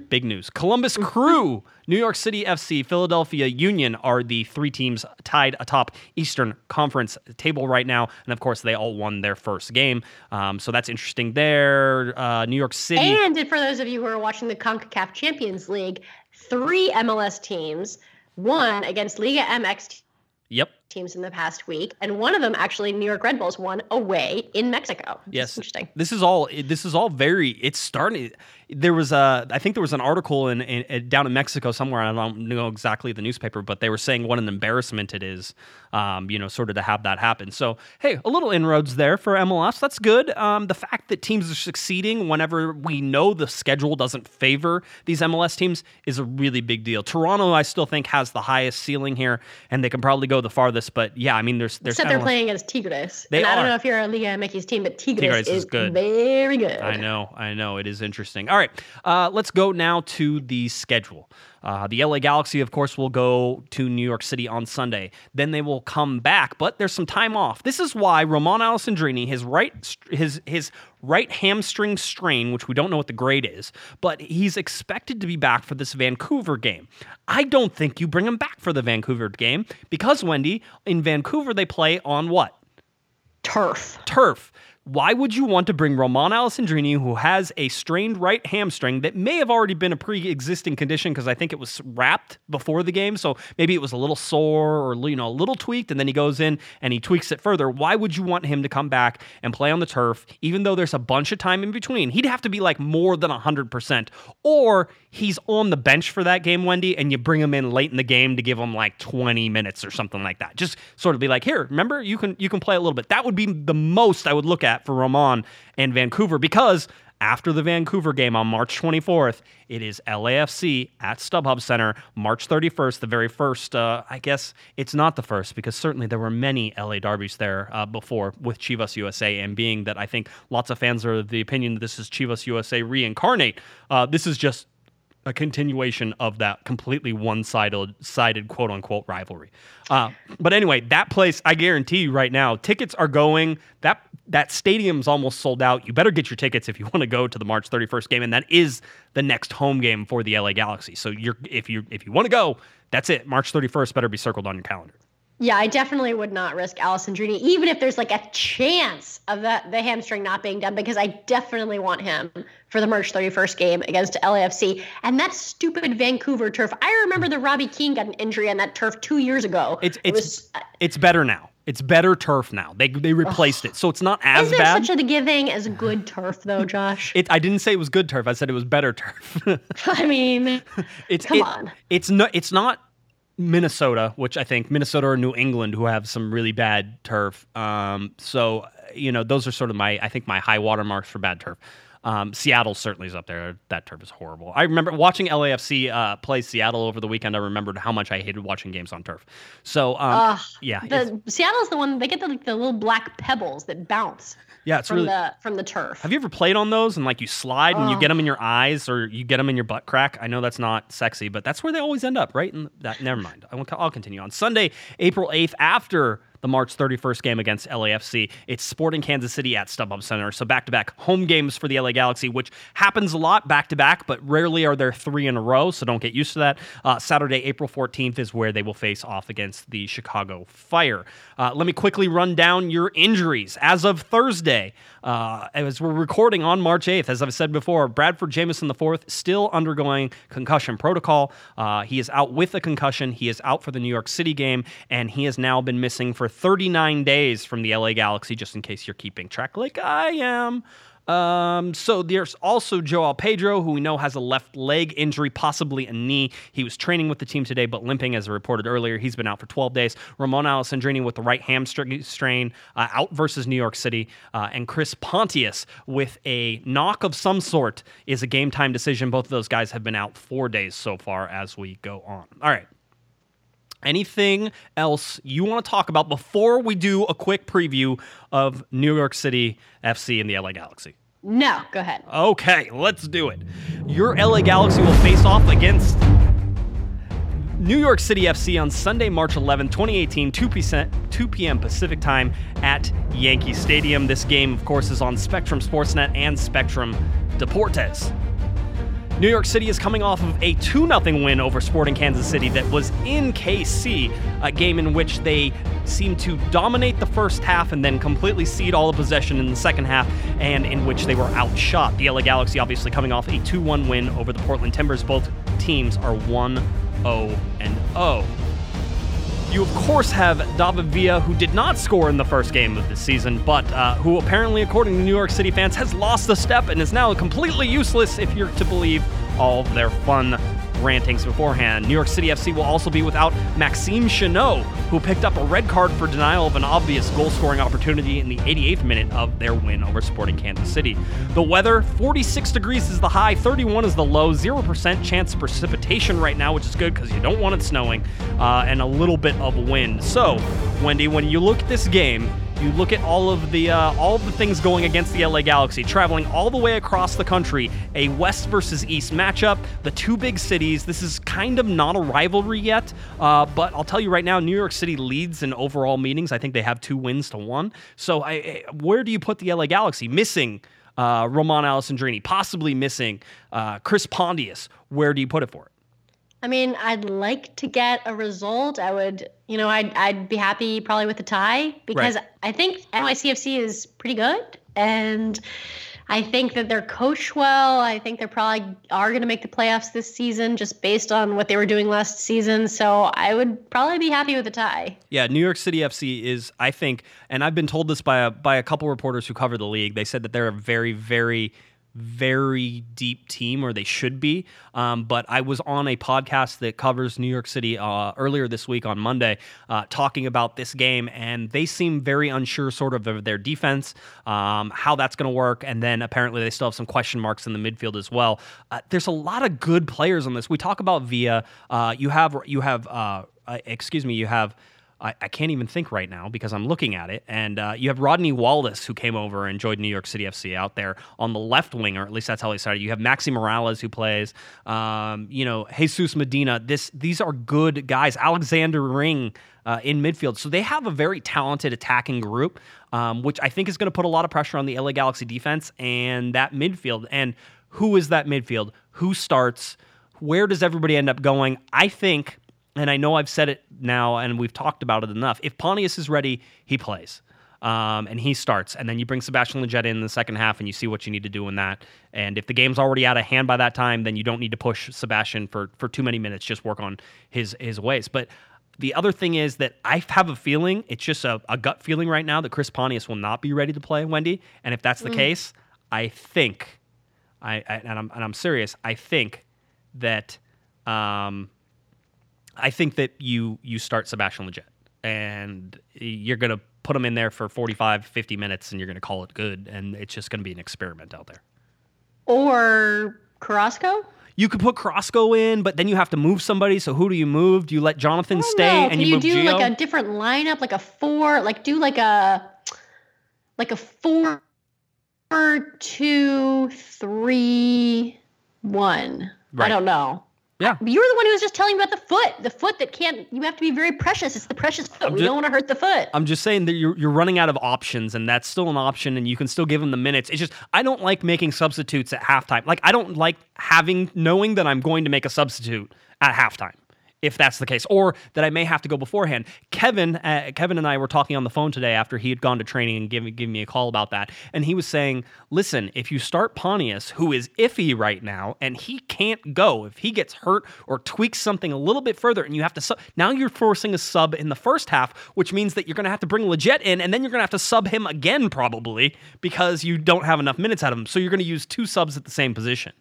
Big news. Columbus Crew, New York City FC, Philadelphia Union are the three teams tied atop Eastern Conference table right now. And of course, they all won their first game. Um, so that's interesting there. Uh, New York City. And for those of you who are watching the CONCACAF Champions League, three MLS teams won against Liga MX Yep. teams in the past week, and one of them actually New York Red Bulls won away in Mexico. Yes. interesting. This is all. This is all very. It's starting. There was a. I think there was an article in, in, in- down in Mexico somewhere. I don't know exactly the newspaper, but they were saying what an embarrassment it is. Um, you know, sort of to have that happen. So hey, a little inroads there for MLS. That's good. Um, the fact that teams are succeeding whenever we know the schedule doesn't favor these MLS teams is a really big deal. Toronto, I still think, has the highest ceiling here, and they can probably go the farthest but yeah, I mean, there's there's Except they're playing as Tigres. They and I don't know if you're a Liga Mickey's team, but Tigres, Tigres is is, good. very good. I know, I know. It is interesting. All right, uh, let's go now to the schedule. Uh, the LA Galaxy, of course, will go to New York City on Sunday. Then they will come back, but there's some time off. This is why Romain Alessandrini, his right, his his right hamstring strain, which we don't know what the grade is, but he's expected to be back for this Vancouver game. I don't think you bring him back for the Vancouver game because Wendy in Vancouver they play on what Turf. turf. Why would you want to bring Romain Alessandrini, who has a strained right hamstring that may have already been a pre-existing condition because I think it was wrapped before the game, so maybe it was a little sore or you know a little tweaked, and then he goes in and he tweaks it further. Why would you want him to come back and play on the turf, even though there's a bunch of time in between? He'd have to be like more than hundred percent, or he's on the bench for that game, Wendy, and you bring him in late in the game to give him like 20 minutes or something like that. Just sort of be like, here, remember, you can you can play a little bit. That would be the most I would look at for Romain and Vancouver because after the Vancouver game on March 24th, it is LAFC at StubHub Center, March 31st, the very first. Uh, I guess it's not the first because certainly there were many LA derbies there uh, before with Chivas USA. And being that I think lots of fans are of the opinion that this is Chivas USA reincarnate, uh, this is just a continuation of that completely one-sided sided quote unquote rivalry. Uh, but anyway, that place, I guarantee you right now, tickets are going. That that stadium's almost sold out. You better get your tickets if you want to go to the March 31st game, and that is the next home game for the LA Galaxy. So you're if you if you want to go, that's it. March 31st better be circled on your calendar. Yeah, I definitely would not risk Allison Alessandrini, even if there's like a chance of that the hamstring not being done, because I definitely want him for the March 31st game against LAFC. And that stupid Vancouver turf. I remember the Robbie Keane got an injury on that turf two years ago. It's It it's was, uh, it's better now. It's better turf now. They they replaced it, so it's not as is there bad. such a giving as good turf though, Josh? it, I didn't say it was good turf. I said it was better turf. I mean, It's Come it- on. It's not. It's not Minnesota, which I think Minnesota or New England, who have some really bad turf. Um, so you know, those are sort of my. I think my high water marks for bad turf. Um, Seattle certainly is up there. That turf is horrible. I remember watching LAFC uh, play Seattle over the weekend. I remembered how much I hated watching games on turf. So um, Ugh, yeah, the Seattle's the one they get the like the little black pebbles that bounce yeah, it's from really. the from the turf. Have you ever played on those and like you slide and you get them in your eyes or you get them in your butt crack? I know that's not sexy, but that's where they always end up, right? And that never mind. I will, I'll continue on Sunday, April eighth, after the March 31st game against LAFC. It's Sporting Kansas City at StubHub Center. So back to back home games for the LA Galaxy, which happens a lot back to back, but rarely are there three in a row. So don't get used to that. Uh, Saturday, April 14th is where they will face off against the Chicago Fire. Uh, let me quickly run down your injuries. As of Thursday, uh, as we're recording on March 8th, as I've said before, Bradford Jamieson IV still undergoing concussion protocol. Uh, he is out with a concussion. He is out for the New York City game, and he has now been missing for 39 days from the LA Galaxy, just in case you're keeping track, like I am. Um, so there's also João Pedro, who we know has a left leg injury, possibly a knee. He was training with the team today, but limping, as I reported earlier. He's been out for 12 days. Romain Alessandrini with the right hamstring strain, uh, out versus New York City. Uh, and Chris Pontius with a knock of some sort is a game time decision. Both of those guys have been out four days so far as we go on. All right. Anything else you want to talk about before we do a quick preview of New York City FC and the LA Galaxy? no, go ahead. Okay, let's do it. Your LA Galaxy will face off against New York City FC on Sunday, March 11, 2018, 2 p.m. 2 p.m. Pacific time at Yankee Stadium. This game, of course, is on Spectrum Sportsnet and Spectrum Deportes. New York City is coming off of a 2 0 win over Sporting Kansas City that was in KC, a game in which they seemed to dominate the first half and then completely cede all the possession in the second half, and in which they were outshot. The LA Galaxy obviously coming off a 2 1 win over the Portland Timbers. Both teams are 1 0 and 0. You, of course, have David Villa, who did not score in the first game of the season, but uh, who apparently, according to New York City fans, has lost the step and is now completely useless if you're to believe all their fun rantings beforehand. New York City FC will also be without Maxime Chanot, who picked up a red card for denial of an obvious goal scoring opportunity in the 88th minute of their win over Sporting Kansas City. The weather 46 degrees is the high, 31 is the low, 0% chance of precipitation right now, which is good because you don't want it snowing, uh, and a little bit of wind. So, Wendy, when you look at this game, you look at all of the uh, all of the things going against the LA Galaxy, traveling all the way across the country, a West versus East matchup, the two big cities. This is kind of not a rivalry yet, uh, but I'll tell you right now, New York City leads in overall meetings. I think they have two wins to one. So, I, I, where do you put the LA Galaxy? Missing uh, Romain Alessandrini, possibly missing uh, Chris Pontius. Where do you put it for it? I mean, I'd like to get a result. I would, you know, I'd, I'd be happy probably with a tie because right. I think NYCFC is pretty good. And I think that they're coached well. I think they probably are going to make the playoffs this season just based on what they were doing last season. So I would probably be happy with a tie. Yeah, New York City FC is, I think, and I've been told this by a, by a couple reporters who cover the league. They said that they're a very, very very deep team, or they should be. Um, but I was on a podcast that covers New York City uh, earlier this week on Monday, uh, talking about this game, and they seem very unsure, sort of, of their defense, um, how that's going to work, and then apparently they still have some question marks in the midfield as well. Uh, there's a lot of good players on this. We talk about Villa. Uh, you have you have uh, uh, excuse me, you have. I, I, can't even think right now because I'm looking at it. And uh, you have Rodney Wallace, who came over and joined New York City FC out there on the left wing, or at least that's how he started. You have Maxi Moralez, who plays, um, you know, Jesus Medina. This These are good guys. Alexander Ring uh, in midfield. So they have a very talented attacking group, um, which I think is going to put a lot of pressure on the LA Galaxy defense and that midfield. And who is that midfield? Who starts? Where does everybody end up going? I think and I know I've said it now and we've talked about it enough. If Pontius is ready, he plays. Um, and he starts. And then you bring Sebastian Lletget in, in the second half and you see what you need to do in that. And if the game's already out of hand by that time, then you don't need to push Sebastian for, for too many minutes. Just work on his, his ways. But the other thing is that I have a feeling, it's just a, a gut feeling right now that Chris Pontius will not be ready to play, Wendy. And if that's the mm. case, I think, I, I, and, I'm, and I'm serious, I think that. Um, I think that you you start Sebastian Lletget and you're going to put him in there for 45, 50 minutes and you're going to call it good. And it's just going to be an experiment out there. Or Carrasco? You could put Carrasco in, but then you have to move somebody. So who do you move? Do you let Jonathan stay know. and you, you, do Gio? like a different lineup, like a four, like do like a like a four, two, three, one. Right. I don't know. Yeah. You were the one who was just telling me about the foot. The foot that can't, you have to be very precious. It's the precious foot. we don't want to hurt the foot. I'm just saying that you're, you're running out of options, and that's still an option, and you can still give them the minutes. It's just, I don't like making substitutes at halftime. Like, I don't like having, knowing that I'm going to make a substitute at halftime if that's the case, or that I may have to go beforehand. Kevin, uh, Kevin and I were talking on the phone today after he had gone to training and giving giving me a call about that, and he was saying, "Listen, if you start Pontius, who is iffy right now, and he can't go if he gets hurt or tweaks something a little bit further, and you have to sub, now you're forcing a sub in the first half, which means that you're going to have to bring Lletget in, and then you're going to have to sub him again probably because you don't have enough minutes out of him. So you're going to use two subs at the same position."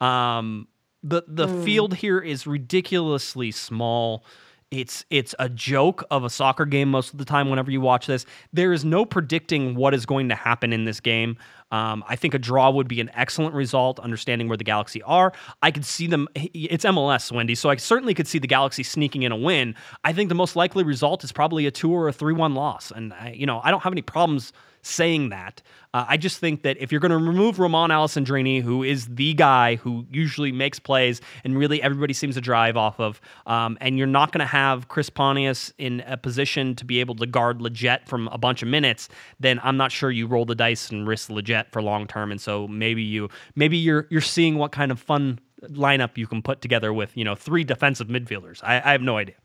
Um, the the mm. field here is ridiculously small. It's it's a joke of a soccer game most of the time whenever you watch this. There is no predicting what is going to happen in this game. Um, I think a draw would be an excellent result, understanding where the Galaxy are. I could see them, it's MLS, Wendy, so I certainly could see the Galaxy sneaking in a win. I think the most likely result is probably a 2 or a 3 1 loss. And, I, you know, I don't have any problems saying that. Uh, I just think that if you're going to remove Romain Alessandrini, who is the guy who usually makes plays and really everybody seems to drive off of, um, and you're not going to have Chris Pontius in a position to be able to guard Lletget from a bunch of minutes, then I'm not sure you roll the dice and risk Lletget for long term. And so maybe you maybe you're you're seeing what kind of fun lineup you can put together with you know three defensive midfielders. I, I have no idea.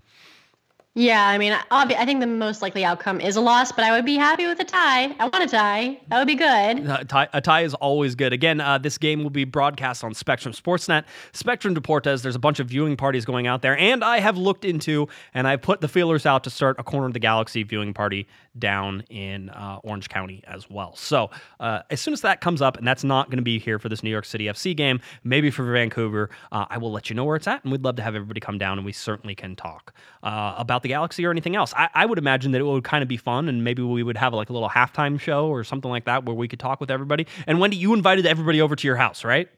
Yeah, I mean, obvi- I think the most likely outcome is a loss, but I would be happy with a tie. I want a tie. That would be good. Uh, tie, a tie is always good. Again, uh, this game will be broadcast on Spectrum Sportsnet, Spectrum Deportes. There's a bunch of viewing parties going out there, and I have looked into and I put the feelers out to start a Corner of the Galaxy viewing party down in uh, Orange County as well. So uh, as soon as that comes up, and that's not going to be here for this New York City FC game, maybe for Vancouver, uh, I will let you know where it's at, and we'd love to have everybody come down, and we certainly can talk uh, about the Galaxy or anything else. I, I would imagine that it would kind of be fun, and maybe we would have like a little halftime show or something like that where we could talk with everybody. And Wendy, you invited everybody over to your house, right?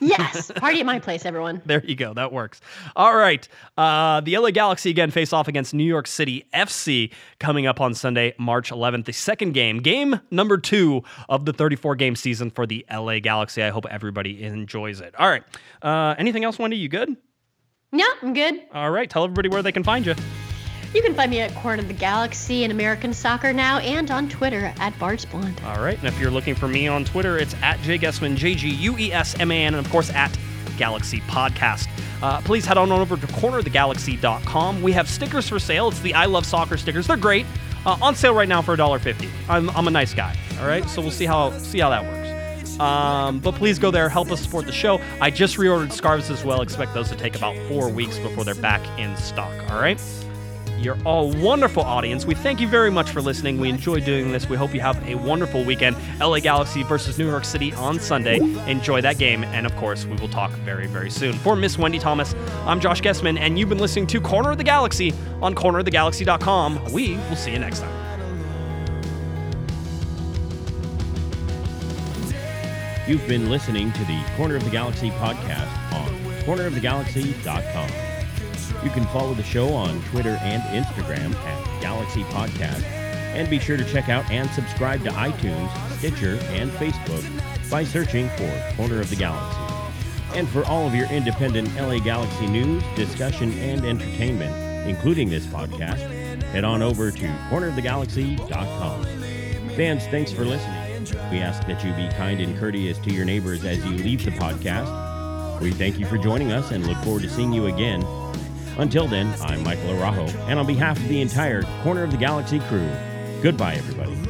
Yes, party at my place, everyone. There you go. That works. All right. Uh, the LA Galaxy again face off against New York City FC coming up on Sunday, March 11th. The second game, game number two of the 34 game season for the LA Galaxy. I hope everybody enjoys it. All right. Uh, anything else, Wendy? You good? Yeah, I'm good. All right. Tell everybody where they can find you. You can find me at Corner of the Galaxy and American Soccer Now and on Twitter at Bards Blonde. All right. And if you're looking for me on Twitter, it's at Jay Guesman, J G U E S M A N, and of course at Galaxy Podcast. Uh, please head on over to cornerofthegalaxy.com. We have stickers for sale. It's the I Love Soccer stickers. They're great. Uh, on sale right now for $1.50. I'm, I'm a nice guy. All right. So we'll see how see how that works. Um, but please go there, help us support the show. I just reordered scarves as well. Expect those to take about four weeks before they're back in stock. All right. You're all wonderful audience. We thank you very much for listening. We enjoy doing this. We hope you have a wonderful weekend. LA Galaxy versus New York City on Sunday. Enjoy that game. And of course, we will talk very, very soon. For Miss Wendy Thomas, I'm Josh Guesman, and you've been listening to Corner of the Galaxy on cornerofthegalaxy.com. We will see you next time. You've been listening to the Corner of the Galaxy podcast on cornerofthegalaxy.com. You can follow the show on Twitter and Instagram at Galaxy Podcast, and be sure to check out and subscribe to iTunes, Stitcher, and Facebook by searching for Corner of the Galaxy. And for all of your independent LA Galaxy news, discussion, and entertainment, including this podcast, head on over to cornerofthegalaxy.com. Fans, thanks for listening. We ask that you be kind and courteous to your neighbors as you leave the podcast. We thank you for joining us and look forward to seeing you again. Until then, I'm Michael Arajo, and on behalf of the entire Corner of the Galaxy crew, goodbye, everybody.